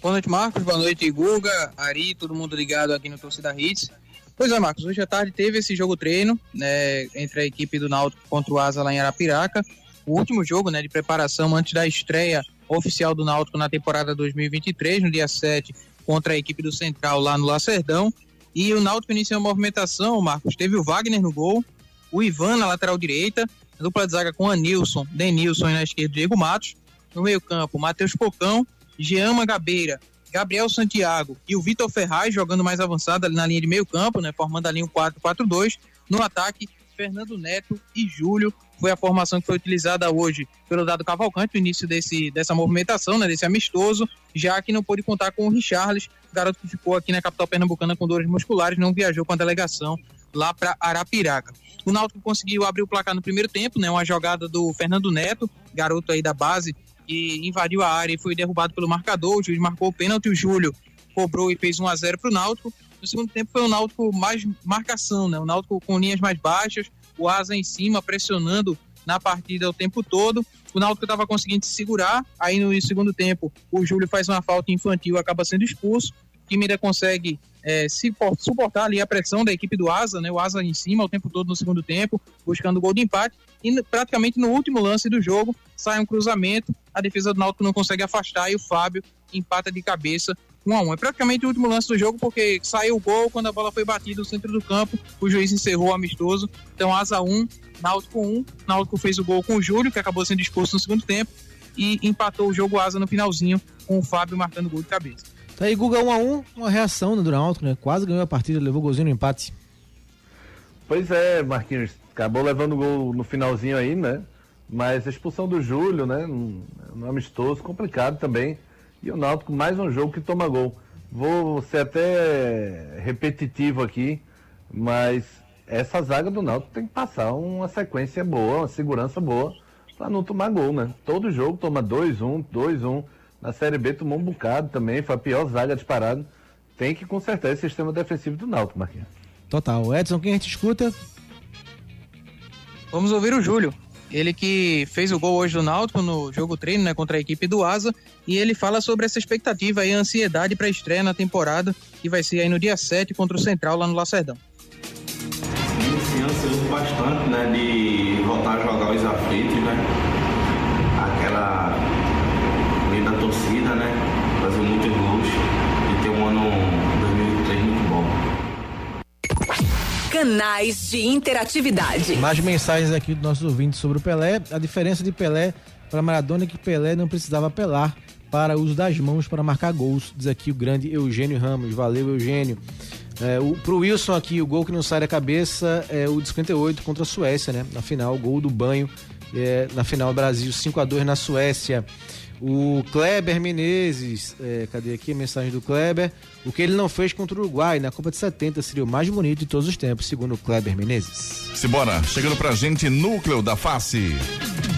Boa noite, Marcos. Boa noite, Guga, Ari, todo mundo ligado aqui no Torcida Hits. Pois é, Marcos, hoje à tarde teve esse jogo treino, né, entre a equipe do Náutico contra o Asa lá em Arapiraca. O último jogo, né, de preparação antes da estreia oficial do Náutico na temporada 2023, no dia 7, contra a equipe do Central lá no Lacerdão. E o Náutico iniciou a movimentação, Marcos, teve o Wagner no gol, o Ivan na lateral direita, a dupla de zaga com Anilson, Denilson e na esquerda Diego Matos. No meio-campo, Matheus Pocão, Jean Magabeira, Gabriel Santiago e o Vitor Ferraz jogando mais avançado ali na linha de meio-campo, né, formando ali um 4-4-2. No ataque, Fernando Neto e Júlio. Foi a formação que foi utilizada hoje pelo Dado Cavalcante no início desse, dessa movimentação, né, desse amistoso, já que não pôde contar com o Richarles, garoto que ficou aqui na capital pernambucana com dores musculares, não viajou com a delegação lá para Arapiraca. O Náutico conseguiu abrir o placar no primeiro tempo, né, uma jogada do Fernando Neto, garoto aí da base, que invadiu a área e foi derrubado pelo marcador. O juiz marcou o pênalti, o Júlio cobrou e fez 1 a 0 para o Náutico. No segundo tempo foi o Náutico mais marcação, né? O Náutico com linhas mais baixas, o Asa em cima pressionando na partida o tempo todo. O Náutico estava conseguindo se segurar. Aí no segundo tempo, o Júlio faz uma falta infantil, acaba sendo expulso. O ainda consegue é, se suportar ali a pressão da equipe do Asa, né? O Asa em cima o tempo todo no segundo tempo, buscando o gol de empate. E praticamente no último lance do jogo, sai um cruzamento, a defesa do Náutico não consegue afastar e o Fábio empata de cabeça 1 a 1 É praticamente o último lance do jogo, porque saiu o gol quando a bola foi batida no centro do campo, o juiz encerrou o amistoso. Então, Asa 1, Náutico 1. Náutico fez o gol com o Júlio, que acabou sendo expulso no segundo tempo, e empatou o jogo Asa no finalzinho, com o Fábio marcando o gol de cabeça. Tá aí, Guga 1 a 1 uma reação do Náutico, né? Quase ganhou a partida, levou golzinho no empate. Pois é, Marquinhos, acabou levando gol no finalzinho aí, né? Mas a expulsão do Júlio, né? Um, um amistoso, complicado também. E o Náutico, mais um jogo que toma gol. Vou ser até repetitivo aqui, mas essa zaga do Náutico tem que passar uma sequência boa, uma segurança boa, para não tomar gol, né? Todo jogo toma 2-1, 2-1. Na Série B tomou um bocado também, foi a pior zaga disparada. Tem que consertar esse sistema defensivo do Náutico, Marquinhos. Total. Edson, quem a gente escuta? Vamos ouvir o Júlio. Ele que fez o gol hoje do Náutico no jogo treino, né, contra a equipe do Asa, e ele fala sobre essa expectativa e ansiedade para a estreia na temporada, que vai ser aí no dia 7 contra o Central lá no Lacerdão. Sim, ansioso bastante, né, de voltar a jogar os aflitos, né? Aquela meio da torcida, né? Fazer muitos gols e ter um ano 2023 muito bom. Canais de interatividade. Mais mensagens aqui dos nossos ouvintes sobre o Pelé. A diferença de Pelé para Maradona é que Pelé não precisava apelar para o uso das mãos para marcar gols. Diz aqui o grande Eugênio Ramos. Valeu, Eugênio. É, o, pro Wilson aqui, o gol que não sai da cabeça é o de 58 contra a Suécia, né? Na final, gol do banho. É, na final, Brasil 5 a 2 na Suécia. O Kleber Menezes, é, cadê aqui a mensagem do Kleber? O que ele não fez contra o Uruguai na Copa de 70 seria o mais bonito de todos os tempos, segundo o Kleber Menezes. Simbora, chegando pra gente, núcleo da face.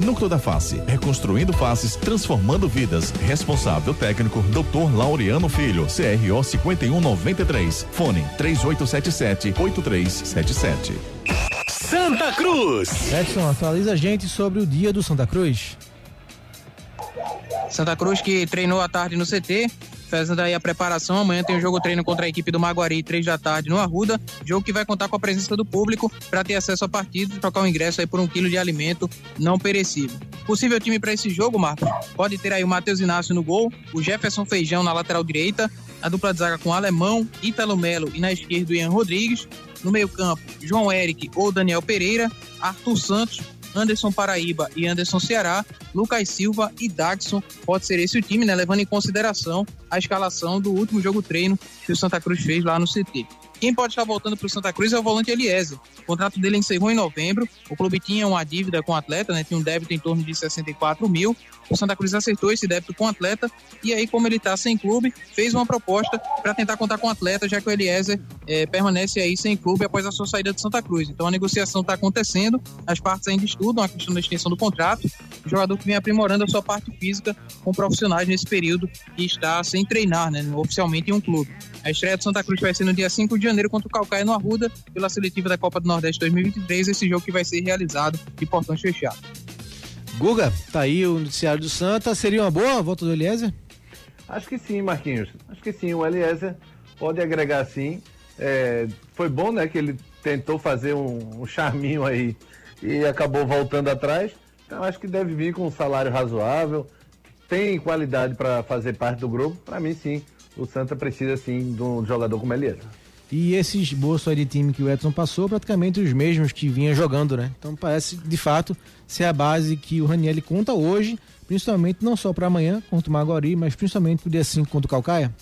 Núcleo da Face, reconstruindo faces, transformando vidas. Responsável técnico, Dr. Laureano Filho, CRO 5193. Fone 3877 8377. Santa Cruz. Edson, atualiza a gente sobre o dia do Santa Cruz. Santa Cruz que treinou à tarde no CT, fazendo aí a preparação. Amanhã tem o jogo treino contra a equipe do Maguari, três da tarde, no Arruda. Jogo que vai contar com a presença do público para ter acesso à partida e trocar o ingresso aí por um quilo de alimento não perecível. Possível time para esse jogo, Marcos? Pode ter aí o Matheus Inácio no gol, o Jefferson Feijão na lateral direita, a dupla de zaga com Alemão, Ítalo Melo e na esquerda o Ian Rodrigues. No meio-campo, João Eric ou Daniel Pereira, Arthur Santos, Anderson Paraíba e Anderson Ceará, Lucas Silva e Daxon. Pode ser esse o time, né? Levando em consideração a escalação do último jogo treino que o Santa Cruz fez lá no CT. Quem pode estar voltando para o Santa Cruz é o volante Eliezer. O contrato dele encerrou em novembro. O clube tinha uma dívida com o atleta, né? Tinha um débito em torno de 64 mil. O Santa Cruz acertou esse débito com o atleta. E aí, como ele está sem clube, fez uma proposta para tentar contar com o atleta, já que o Eliezer é, permanece aí sem clube após a sua saída de Santa Cruz. Então a negociação está acontecendo, as partes ainda estudam a questão da extensão do contrato. O jogador que vem aprimorando a sua parte física com profissionais nesse período e está sem treinar, né? Oficialmente em um clube. A estreia do Santa Cruz vai ser no dia 5 de janeiro contra o Calcaia no Arruda, pela seletiva da Copa do Nordeste 2023. Esse jogo que vai ser realizado de portões fechados. Guga, tá aí o noticiário do Santa. Seria uma boa a volta do Eliezer? Acho que sim, Marquinhos. Acho que sim. O Eliezer pode agregar sim. É, foi bom, né, que ele tentou fazer um, um charminho aí e acabou voltando atrás. Então acho que deve vir com um salário razoável. Tem qualidade para fazer parte do grupo. Para mim, sim. O Santa precisa sim de um jogador como Eliezer. E esse esboço aí de time que o Edson passou, praticamente os mesmos que vinha jogando, né? Então parece, de fato, ser a base que o Raniel conta hoje, principalmente não só para amanhã contra o Maguari, mas principalmente pro dia 5 contra o Calcaia.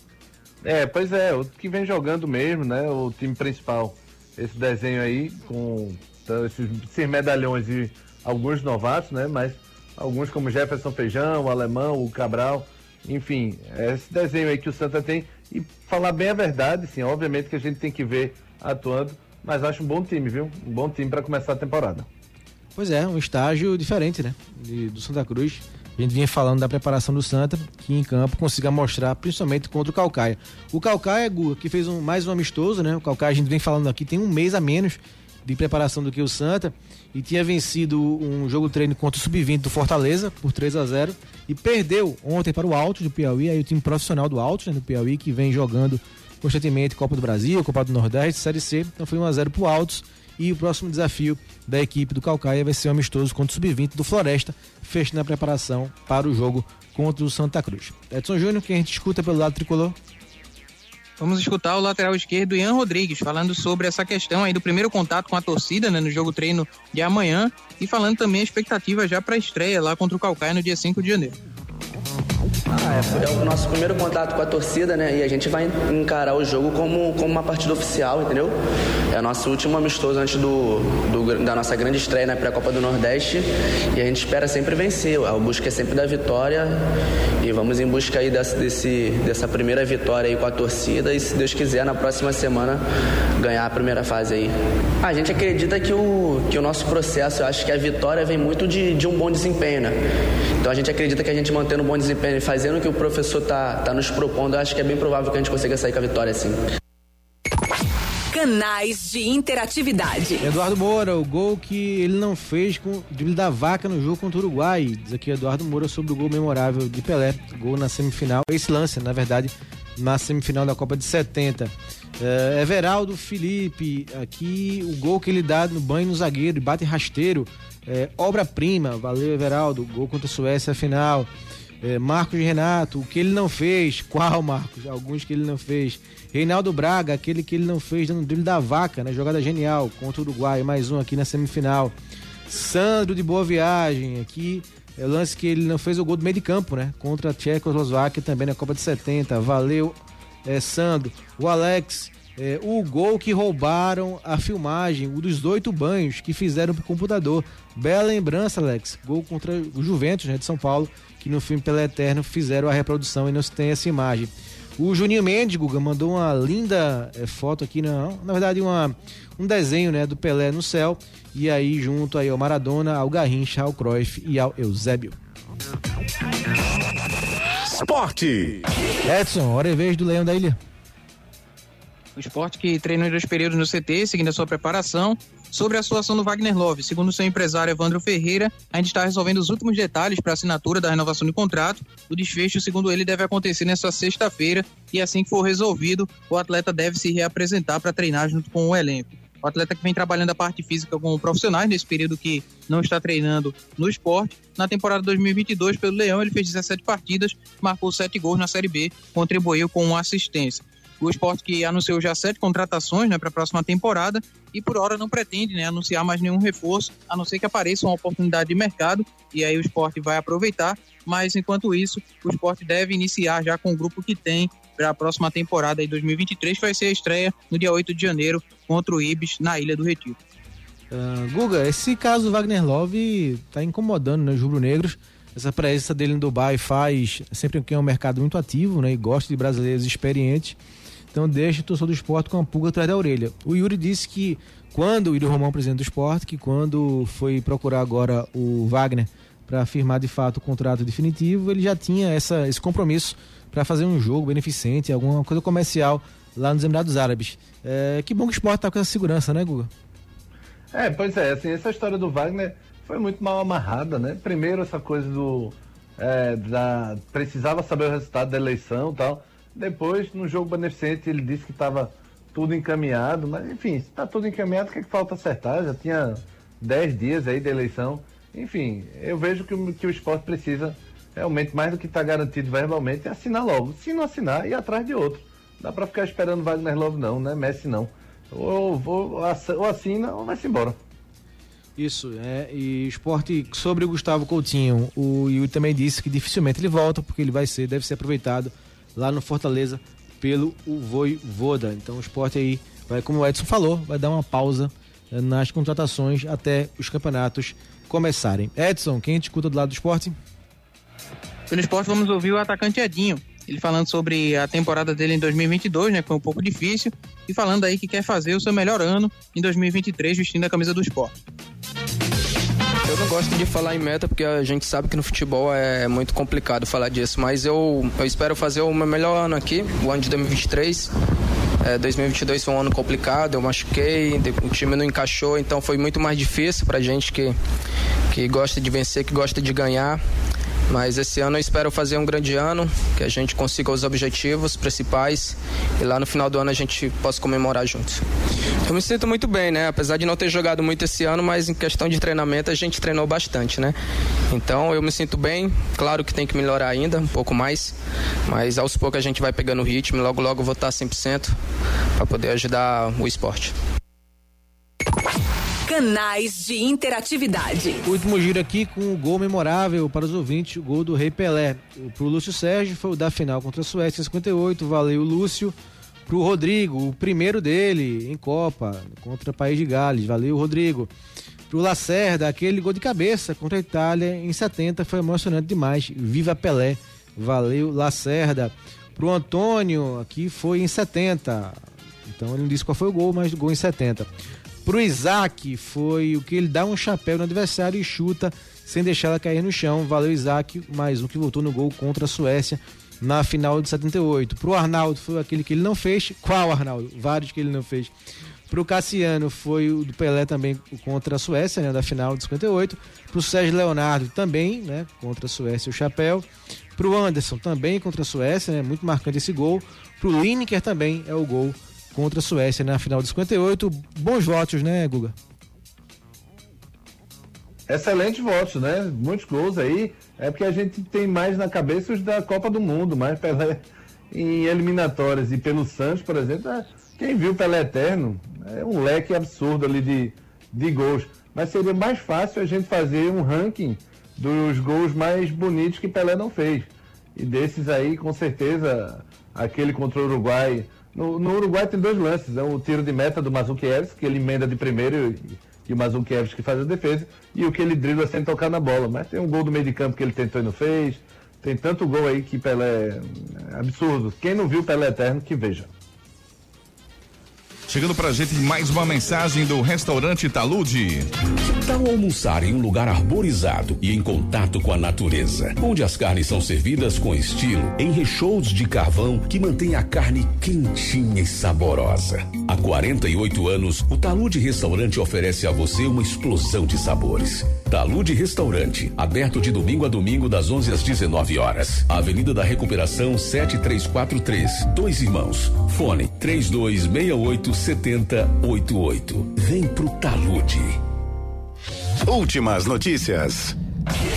É, pois é, o que vem jogando mesmo, né? O time principal. Esse desenho aí, com então, esses, esses medalhões e alguns novatos, né? Mas alguns como Jefferson Feijão, o Alemão, o Cabral, enfim, é esse desenho aí que o Santa tem e falar bem a verdade, sim, obviamente que a gente tem que ver atuando, mas acho um bom time, viu? Um bom time para começar a temporada. Pois é, um estágio diferente, né? De, do Santa Cruz. A gente vinha falando da preparação do Santa, que em campo consiga mostrar, principalmente contra o Calcaia. O Calcaia, Gu, que fez um, mais um amistoso, né? O Calcaia, a gente vem falando aqui, tem um mês a menos de preparação do que o Santa e tinha vencido um jogo treino contra o Sub-20 do Fortaleza por 3 a 0 e perdeu ontem para o Alto do Piauí, aí o time profissional do Alto, né, do Piauí, que vem jogando constantemente Copa do Brasil, Copa do Nordeste, Série C. Então foi 1 a 0 para o Altos e o próximo desafio da equipe do Calcaia vai ser um amistoso contra o Sub-20 do Floresta, fechando a preparação para o jogo contra o Santa Cruz. Edson Júnior, que a gente escuta pelo lado tricolor. Vamos escutar o lateral esquerdo Ian Rodrigues falando sobre essa questão aí do primeiro contato com a torcida né, no jogo treino de amanhã e falando também a expectativa já para a estreia lá contra o Calcaia no dia 5 de janeiro. Ah, é, é, o nosso primeiro contato com a torcida, né? E a gente vai encarar o jogo como, como uma partida oficial, entendeu? É o nosso último amistoso antes do, do da nossa grande estreia na pré-copa do Nordeste. E a gente espera sempre vencer. A busca é sempre da vitória. E vamos em busca aí desse, desse, dessa primeira vitória aí com a torcida. E se Deus quiser, na próxima semana, ganhar a primeira fase aí. A gente acredita que o, que o nosso processo, eu acho que a vitória vem muito de, de um bom desempenho, né? Então a gente acredita que a gente mantendo um bom desempenho e fazendo o que o professor está tá nos propondo, eu acho que é bem provável que a gente consiga sair com a vitória sim. Canais de interatividade. Eduardo Moura, o gol que ele não fez com o drible da vaca no jogo contra o Uruguai. Diz aqui Eduardo Moura sobre o gol memorável de Pelé, gol na semifinal. Esse lance, na verdade, na semifinal da Copa de 70. É, Everaldo Felipe, aqui o gol que ele dá no banho no zagueiro, bate rasteiro. É, Obra-prima, valeu Everaldo, gol contra a Suécia final. É, Marcos Renato, o que ele não fez, qual Marcos? Alguns que ele não fez. Reinaldo Braga, aquele que ele não fez dando drible da vaca, né? Jogada genial contra o Uruguai, mais um aqui na semifinal. Sandro de Boa Viagem, aqui é o lance que ele não fez o gol do meio de campo, né? Contra a Tchecoslováquia também na Copa de 70. Valeu, é, Sandro. O Alex, é, o gol que roubaram a filmagem, o dos oito banhos que fizeram pro computador. Bela lembrança, Alex. Gol contra o Juventus, né, de São Paulo, que no filme Pela Eterno fizeram a reprodução e não se tem essa imagem. O Juninho Mendes, Guga, mandou uma linda é, foto aqui, não, na verdade uma, um desenho né, do Pelé no céu, e aí junto aí ao Maradona, ao Garrincha, ao Cruyff e ao Eusébio. Esporte. Edson, hora e vez do Leão da Ilha. O esporte que treinou em dois períodos no CT, seguindo a sua preparação, sobre a situação do Wagner Love. Segundo seu empresário Evandro Ferreira, a gente está resolvendo os últimos detalhes para a assinatura da renovação de contrato. O desfecho, segundo ele, deve acontecer nesta sexta-feira e assim que for resolvido, o atleta deve se reapresentar para treinar junto com o elenco. O atleta que vem trabalhando a parte física com profissionais nesse período que não está treinando no esporte. Na temporada 2022, pelo Leão, ele fez 17 partidas, marcou 7 gols na Série B, contribuiu com uma assistência. O esporte que anunciou já sete contratações né, para a próxima temporada e por hora não pretende né, anunciar mais nenhum reforço, a não ser que apareça uma oportunidade de mercado e aí o esporte vai aproveitar. Mas enquanto isso, o esporte deve iniciar já com o grupo que tem para a próxima temporada de 2023, que vai ser a estreia no dia 8 de janeiro contra o Ibis na Ilha do Retiro. Uh, Guga, esse caso Wagner Love está incomodando né, os rubro-negros. Essa presença dele no Dubai faz sempre que é um mercado muito ativo né, e gosta de brasileiros experientes. Então deixa o torcedor do esporte com a pulga atrás da orelha. O Yuri disse que quando o Yuri Romão, presidente do esporte, que quando foi procurar agora o Wagner para firmar de fato o contrato definitivo, ele já tinha essa, esse compromisso para fazer um jogo beneficente, alguma coisa comercial lá nos Emirados Árabes. É, que bom que o esporte está com essa segurança, né, Guga? É, pois é, assim, essa história do Wagner foi muito mal amarrada, né? Primeiro essa coisa do. É, da, precisava saber o resultado da eleição e tal. Depois, no jogo beneficente, ele disse que estava tudo encaminhado, mas enfim, se está tudo encaminhado, o que, é que falta acertar? Já tinha 10 dias aí da eleição. Enfim, eu vejo que, o, que o esporte precisa realmente, mais do que está garantido verbalmente, é assinar logo. Se não assinar, ir atrás de outro. Dá para ficar esperando Wagner Love não, né? Messi não. Ou, ou, ou assina ou vai-se embora. Isso, é. E esporte sobre o Gustavo Coutinho, o Yuri também disse que dificilmente ele volta, porque ele vai ser, deve ser aproveitado lá no Fortaleza pelo Voivoda. Então o esporte aí, vai, como o Edson falou, vai dar uma pausa eh, nas contratações até os campeonatos começarem. Edson, quem te escuta do lado do esporte? Pelo esporte vamos ouvir o atacante Edinho, ele falando sobre a temporada dele em 2022, né, que foi um pouco difícil, e falando aí que quer fazer o seu melhor ano em 2023 vestindo a camisa do esporte. Eu não gosto de falar em meta porque a gente sabe que no futebol é muito complicado falar disso, mas eu, eu espero fazer o meu melhor ano aqui, o ano de 2023. É, 2022 foi um ano complicado, eu machuquei, o time não encaixou, então foi muito mais difícil pra gente que, que gosta de vencer, que gosta de ganhar. Mas esse ano eu espero fazer um grande ano, que a gente consiga os objetivos principais e lá no final do ano a gente possa comemorar juntos. Eu me sinto muito bem, né? Apesar de não ter jogado muito esse ano, mas em questão de treinamento a gente treinou bastante, né? Então eu me sinto bem, claro que tem que melhorar ainda, um pouco mais, mas aos poucos a gente vai pegando o ritmo, logo logo vou estar 100% para poder ajudar o esporte. Canais de interatividade. último giro aqui com o gol memorável para os ouvintes, o gol do Rei Pelé. Para o Lúcio Sérgio foi o da final contra a Suécia 58, valeu Lúcio. Para o Rodrigo, o primeiro dele em Copa contra o País de Gales, valeu Rodrigo. Para o Lacerda, aquele gol de cabeça contra a Itália em 70 foi emocionante demais. Viva Pelé, valeu Lacerda. Para o Antônio, aqui foi em 70. Então ele não disse qual foi o gol, mas o gol em 70. Pro Isaac foi o que ele dá um chapéu no adversário e chuta sem deixar ela cair no chão. Valeu, Isaac, mais um que voltou no gol contra a Suécia na final de 78. Pro Arnaldo foi aquele que ele não fez. Qual Arnaldo? Vários que ele não fez. Pro Cassiano foi o do Pelé também contra a Suécia, né, da final de 58. Pro Sérgio Leonardo também, né, contra a Suécia o chapéu. Pro Anderson também contra a Suécia, né, muito marcante esse gol. Pro Lineker também é o gol contra a Suécia na final de 58. Bons votos, né, Guga? Excelentes votos, né? Muitos gols aí. É porque a gente tem mais na cabeça os da Copa do Mundo, mas Pelé em eliminatórias e pelo Santos, por exemplo, é, quem viu Pelé Eterno é um leque absurdo ali de, de gols. Mas seria mais fácil a gente fazer um ranking dos gols mais bonitos que Pelé não fez. E desses aí, com certeza, aquele contra o Uruguai no, no, Uruguai tem dois lances, é o tiro de meta do Mazunkiewicz, que ele emenda de primeiro e, e o Mazunkiewicz que faz a defesa, e o que ele dribla sem tocar na bola. Mas tem um gol do meio de campo que ele tentou e não fez. Tem tanto gol aí que Pelé é absurdo. Quem não viu Pelé Eterno, que veja. Chegando pra gente mais uma mensagem do restaurante Talude. tal almoçar em um lugar arborizado e em contato com a natureza, onde as carnes são servidas com estilo, em recheios de carvão que mantém a carne quentinha e saborosa. Há 48 anos, o Talude Restaurante oferece a você uma explosão de sabores. Talude Restaurante, aberto de domingo a domingo das 11 às 19 horas. Avenida da Recuperação 7343, Dois Irmãos. Fone 3268 7088. Vem pro Talude. Últimas notícias.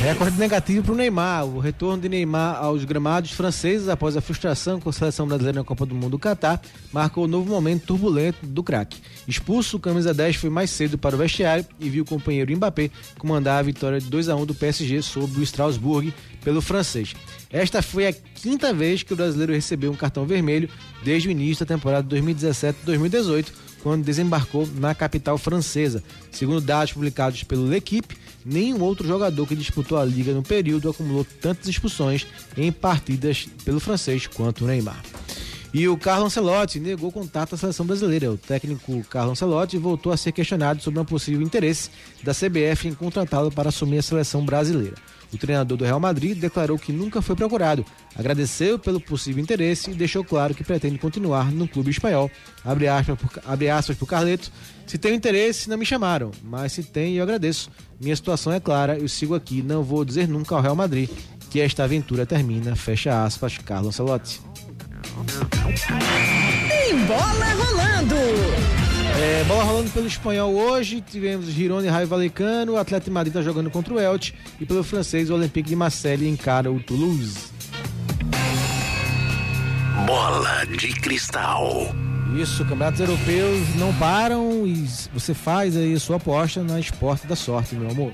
Recorde negativo para o Neymar. O retorno de Neymar aos gramados franceses após a frustração com a seleção brasileira na Copa do Mundo do Catar marcou um novo momento turbulento do craque. Expulso, o camisa 10 foi mais cedo para o vestiário e viu o companheiro Mbappé comandar a vitória de 2 a 1 do PSG sobre o Strasbourg pelo francês. Esta foi a quinta vez que o brasileiro recebeu um cartão vermelho desde o início da temporada 2017-2018, quando desembarcou na capital francesa. Segundo dados publicados pelo L'Equipe, nenhum outro jogador que disputou a liga no período acumulou tantas expulsões em partidas pelo francês quanto o Neymar. E o Carlos Ancelotti negou contato à seleção brasileira. O técnico Carlos Ancelotti voltou a ser questionado sobre um possível interesse da CBF em contratá-lo para assumir a seleção brasileira. O treinador do Real Madrid declarou que nunca foi procurado, agradeceu pelo possível interesse e deixou claro que pretende continuar no clube espanhol. Abre aspas por, abre aspas por Carleto. Se tem interesse, não me chamaram, mas se tem, eu agradeço. Minha situação é clara, eu sigo aqui, não vou dizer nunca ao Real Madrid que esta aventura termina. Fecha aspas, Carlos Ancelotti. Tem bola rolando! É, bola rolando pelo espanhol hoje, tivemos Girona e Raio Valecano, o Atlético de Madrid está jogando contra o Elche e pelo francês o Olympique de Marseille encara o Toulouse. Bola de cristal. Isso, campeonatos europeus não param e você faz aí a sua aposta na esporte da sorte, meu amor.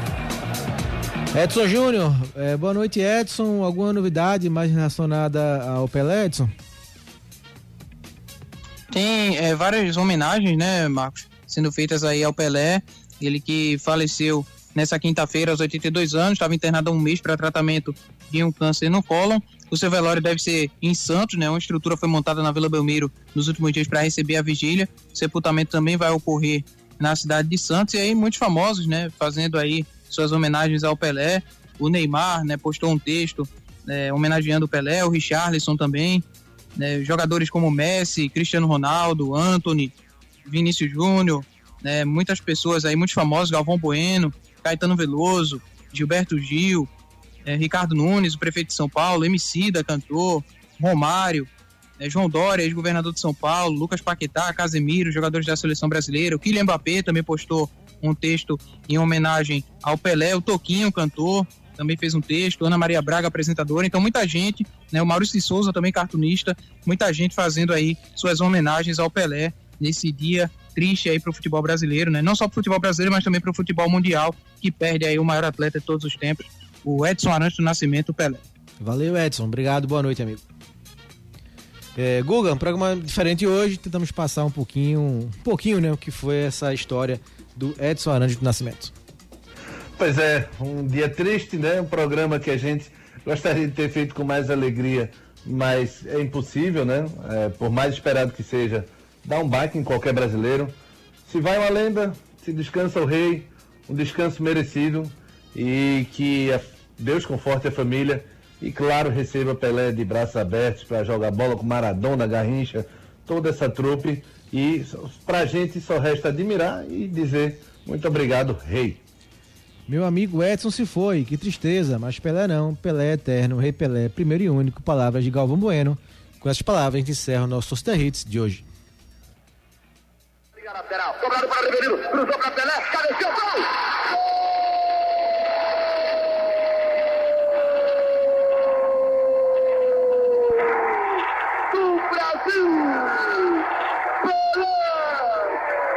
Edson Júnior, é, boa noite Edson. Alguma novidade mais relacionada ao Pelé, Edson? Tem é, várias homenagens, né, Marcos, sendo feitas aí ao Pelé. Ele que faleceu nessa quinta-feira aos 82 anos, estava internado há um mês para tratamento de um câncer no cólon. O seu velório deve ser em Santos, né? Uma estrutura foi montada na Vila Belmiro nos últimos dias para receber a vigília. O sepultamento também vai ocorrer na cidade de Santos e aí muitos famosos, né, fazendo aí suas homenagens ao Pelé. O Neymar, né, postou um texto né, homenageando o Pelé, o Richarlison também. Né, jogadores como Messi, Cristiano Ronaldo, Anthony, Vinícius Júnior, né, muitas pessoas aí, muitos famosos, Galvão Bueno, Caetano Veloso, Gilberto Gil, é, Ricardo Nunes, o prefeito de São Paulo, Emicida, cantor, Romário, é, João Dória, ex-governador de São Paulo, Lucas Paquetá, Casemiro, jogadores da seleção brasileira, o Kylian Mbappé também postou um texto em homenagem ao Pelé, o Toquinho, cantor, também fez um texto, Ana Maria Braga, apresentadora, então muita gente, né, o Maurício de Souza, também cartunista, muita gente fazendo aí suas homenagens ao Pelé nesse dia triste aí para o futebol brasileiro, né? Não só para o futebol brasileiro, mas também para o futebol mundial, que perde aí o maior atleta de todos os tempos, o Edson Arantes do Nascimento, Pelé. Valeu, Edson. Obrigado. Boa noite, amigo. É, Guga, um programa diferente hoje. Tentamos passar um pouquinho, um pouquinho, né, o que foi essa história do Edson Arantes do Nascimento. Pois é, um dia triste, né? Um programa que a gente gostaria de ter feito com mais alegria, mas é impossível, né? É, por mais esperado que seja, dá um baque em qualquer brasileiro. Se vai uma lenda, se descansa o rei, um descanso merecido e que Deus conforte a família e, claro, receba Pelé de braços abertos para jogar bola com Maradona, Garrincha, toda essa trupe. E para a gente só resta admirar e dizer muito obrigado, rei. Meu amigo Edson se foi, que tristeza, mas Pelé não, Pelé é eterno, Rei Pelé, primeiro e único, palavras de Galvão Bueno. Com essas palavras a gente encerra o nosso Toster Hits de hoje. Lateral, cobrado para Riverino, cruzou para Pelé, cabeceou, gol! Do Brasil! Pelé!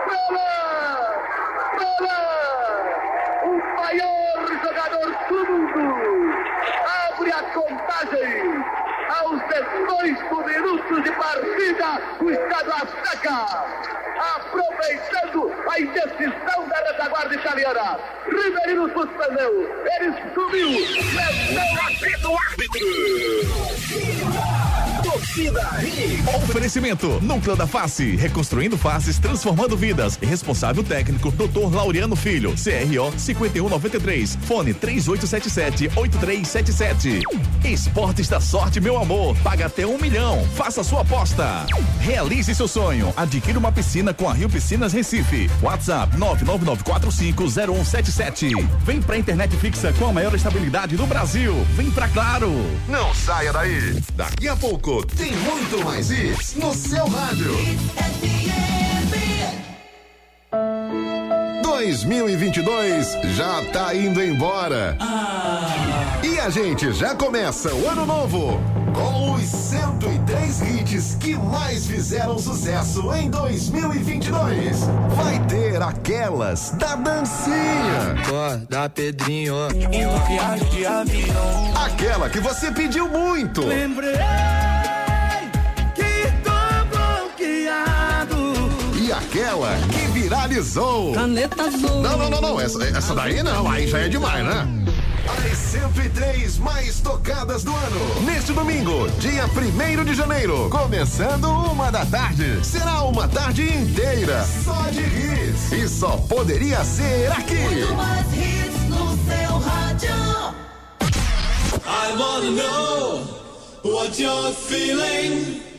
Pelé! Pelé! O maior jogador jogador do mundo. Abre a contagem. Aos 18 minutos de partida, o Estado Azteca, aproveitando a indecisão da retaguarda italiana. Ribeirinho suspendeu, ele subiu, a árbitro. Torcida Hits. Oferecimento Núcleo da Face, reconstruindo faces, transformando vidas. Responsável técnico Dr. Laureano Filho, CRO 5193, fone 3877-8377. Esportes da Sorte, meu amor, paga até um milhão. Faça sua aposta. Realize seu sonho. Adquira uma piscina com a Rio Piscinas Recife. WhatsApp 999450177. Vem pra internet fixa com a maior estabilidade do Brasil. Vem pra Claro. Não saia daí. Daqui a pouco tem muito mais isso no seu rádio. 2022 já tá indo embora. E a gente já começa o ano novo com os 103 hits que mais fizeram sucesso em 2022. Vai ter aquelas da dancinha. Ó, da Pedrinho. Em uma viagem de avião. Aquela que você pediu muito. Lembrei aquela que viralizou. Caneta azul. Não, não, não, não. Essa, essa daí não. Aí já é demais, né? As 103 mais tocadas do ano. Neste domingo, dia 1 de janeiro, começando uma da tarde. Será uma tarde inteira só de hits. E só poderia ser aqui. Muito mais hits no seu rádio. I wanna know what you're feeling.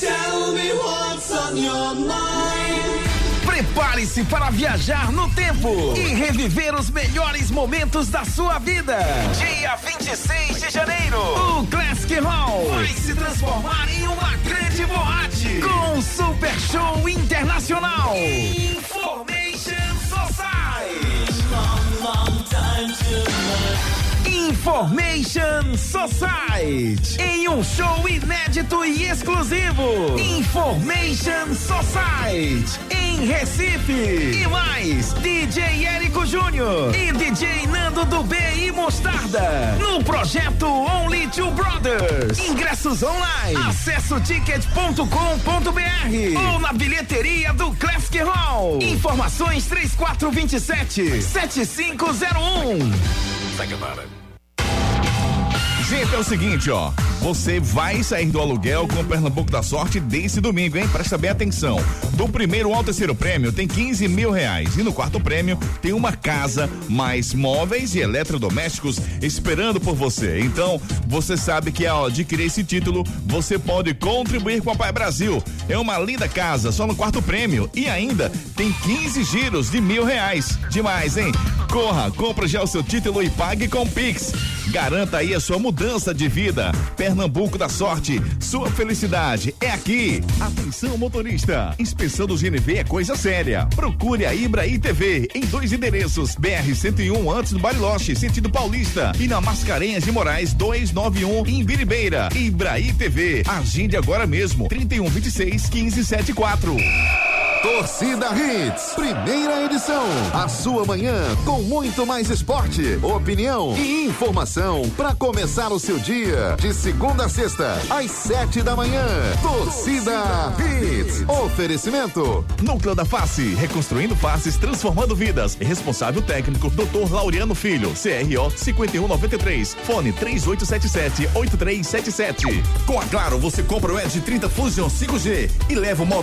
Tell me what's on your mind. Prepare-se para viajar no tempo e reviver os melhores momentos da sua vida. Dia 26 de janeiro, o Classic Hall vai se transformar em uma grande boate com um super show internacional. Information Society. Information Society. Em um show inédito e exclusivo. Information Society. Em Recife. E mais, DJ Érico Júnior e DJ Nando do B e Mostarda. No projeto Only Two Brothers. Ingressos online. Acesso ticket.com.br ou na bilheteria do Classic Hall. Informações 3427 7501. Gente, é o seguinte, ó. Você vai sair do aluguel com o Pernambuco da Sorte desse domingo, hein? Presta bem atenção. Do primeiro ao terceiro prêmio tem 15 mil reais. E no quarto prêmio tem uma casa, mais móveis e eletrodomésticos esperando por você. Então, você sabe que ao adquirir esse título, você pode contribuir com a Pai Brasil. É uma linda casa, só no quarto prêmio. E ainda tem 15 giros de mil reais. Demais, hein? Corra, compra já o seu título e pague com Pix. Garanta aí a sua mudança de vida. Pernambuco da Sorte, sua felicidade é aqui. Atenção motorista, inspeção do GNV é coisa séria. Procure a Ibraí TV em dois endereços, BR 101 antes do Bariloche, sentido Paulista e na Mascarenhas de Moraes 291 em Viribeira. Ibraí TV, agende agora mesmo, 31 26 15 74. Torcida Hits, primeira edição. A sua manhã com muito mais esporte, opinião e informação para começar o seu dia. De segunda a sexta, às sete da manhã. Torcida Hits. Oferecimento. Núcleo da Face, reconstruindo faces, transformando vidas. Responsável técnico, Dr. Laureano Filho, CRO 5193, fone 3877 8377. Com a Claro, você compra o Edge 30 Fusion 5G e leva uma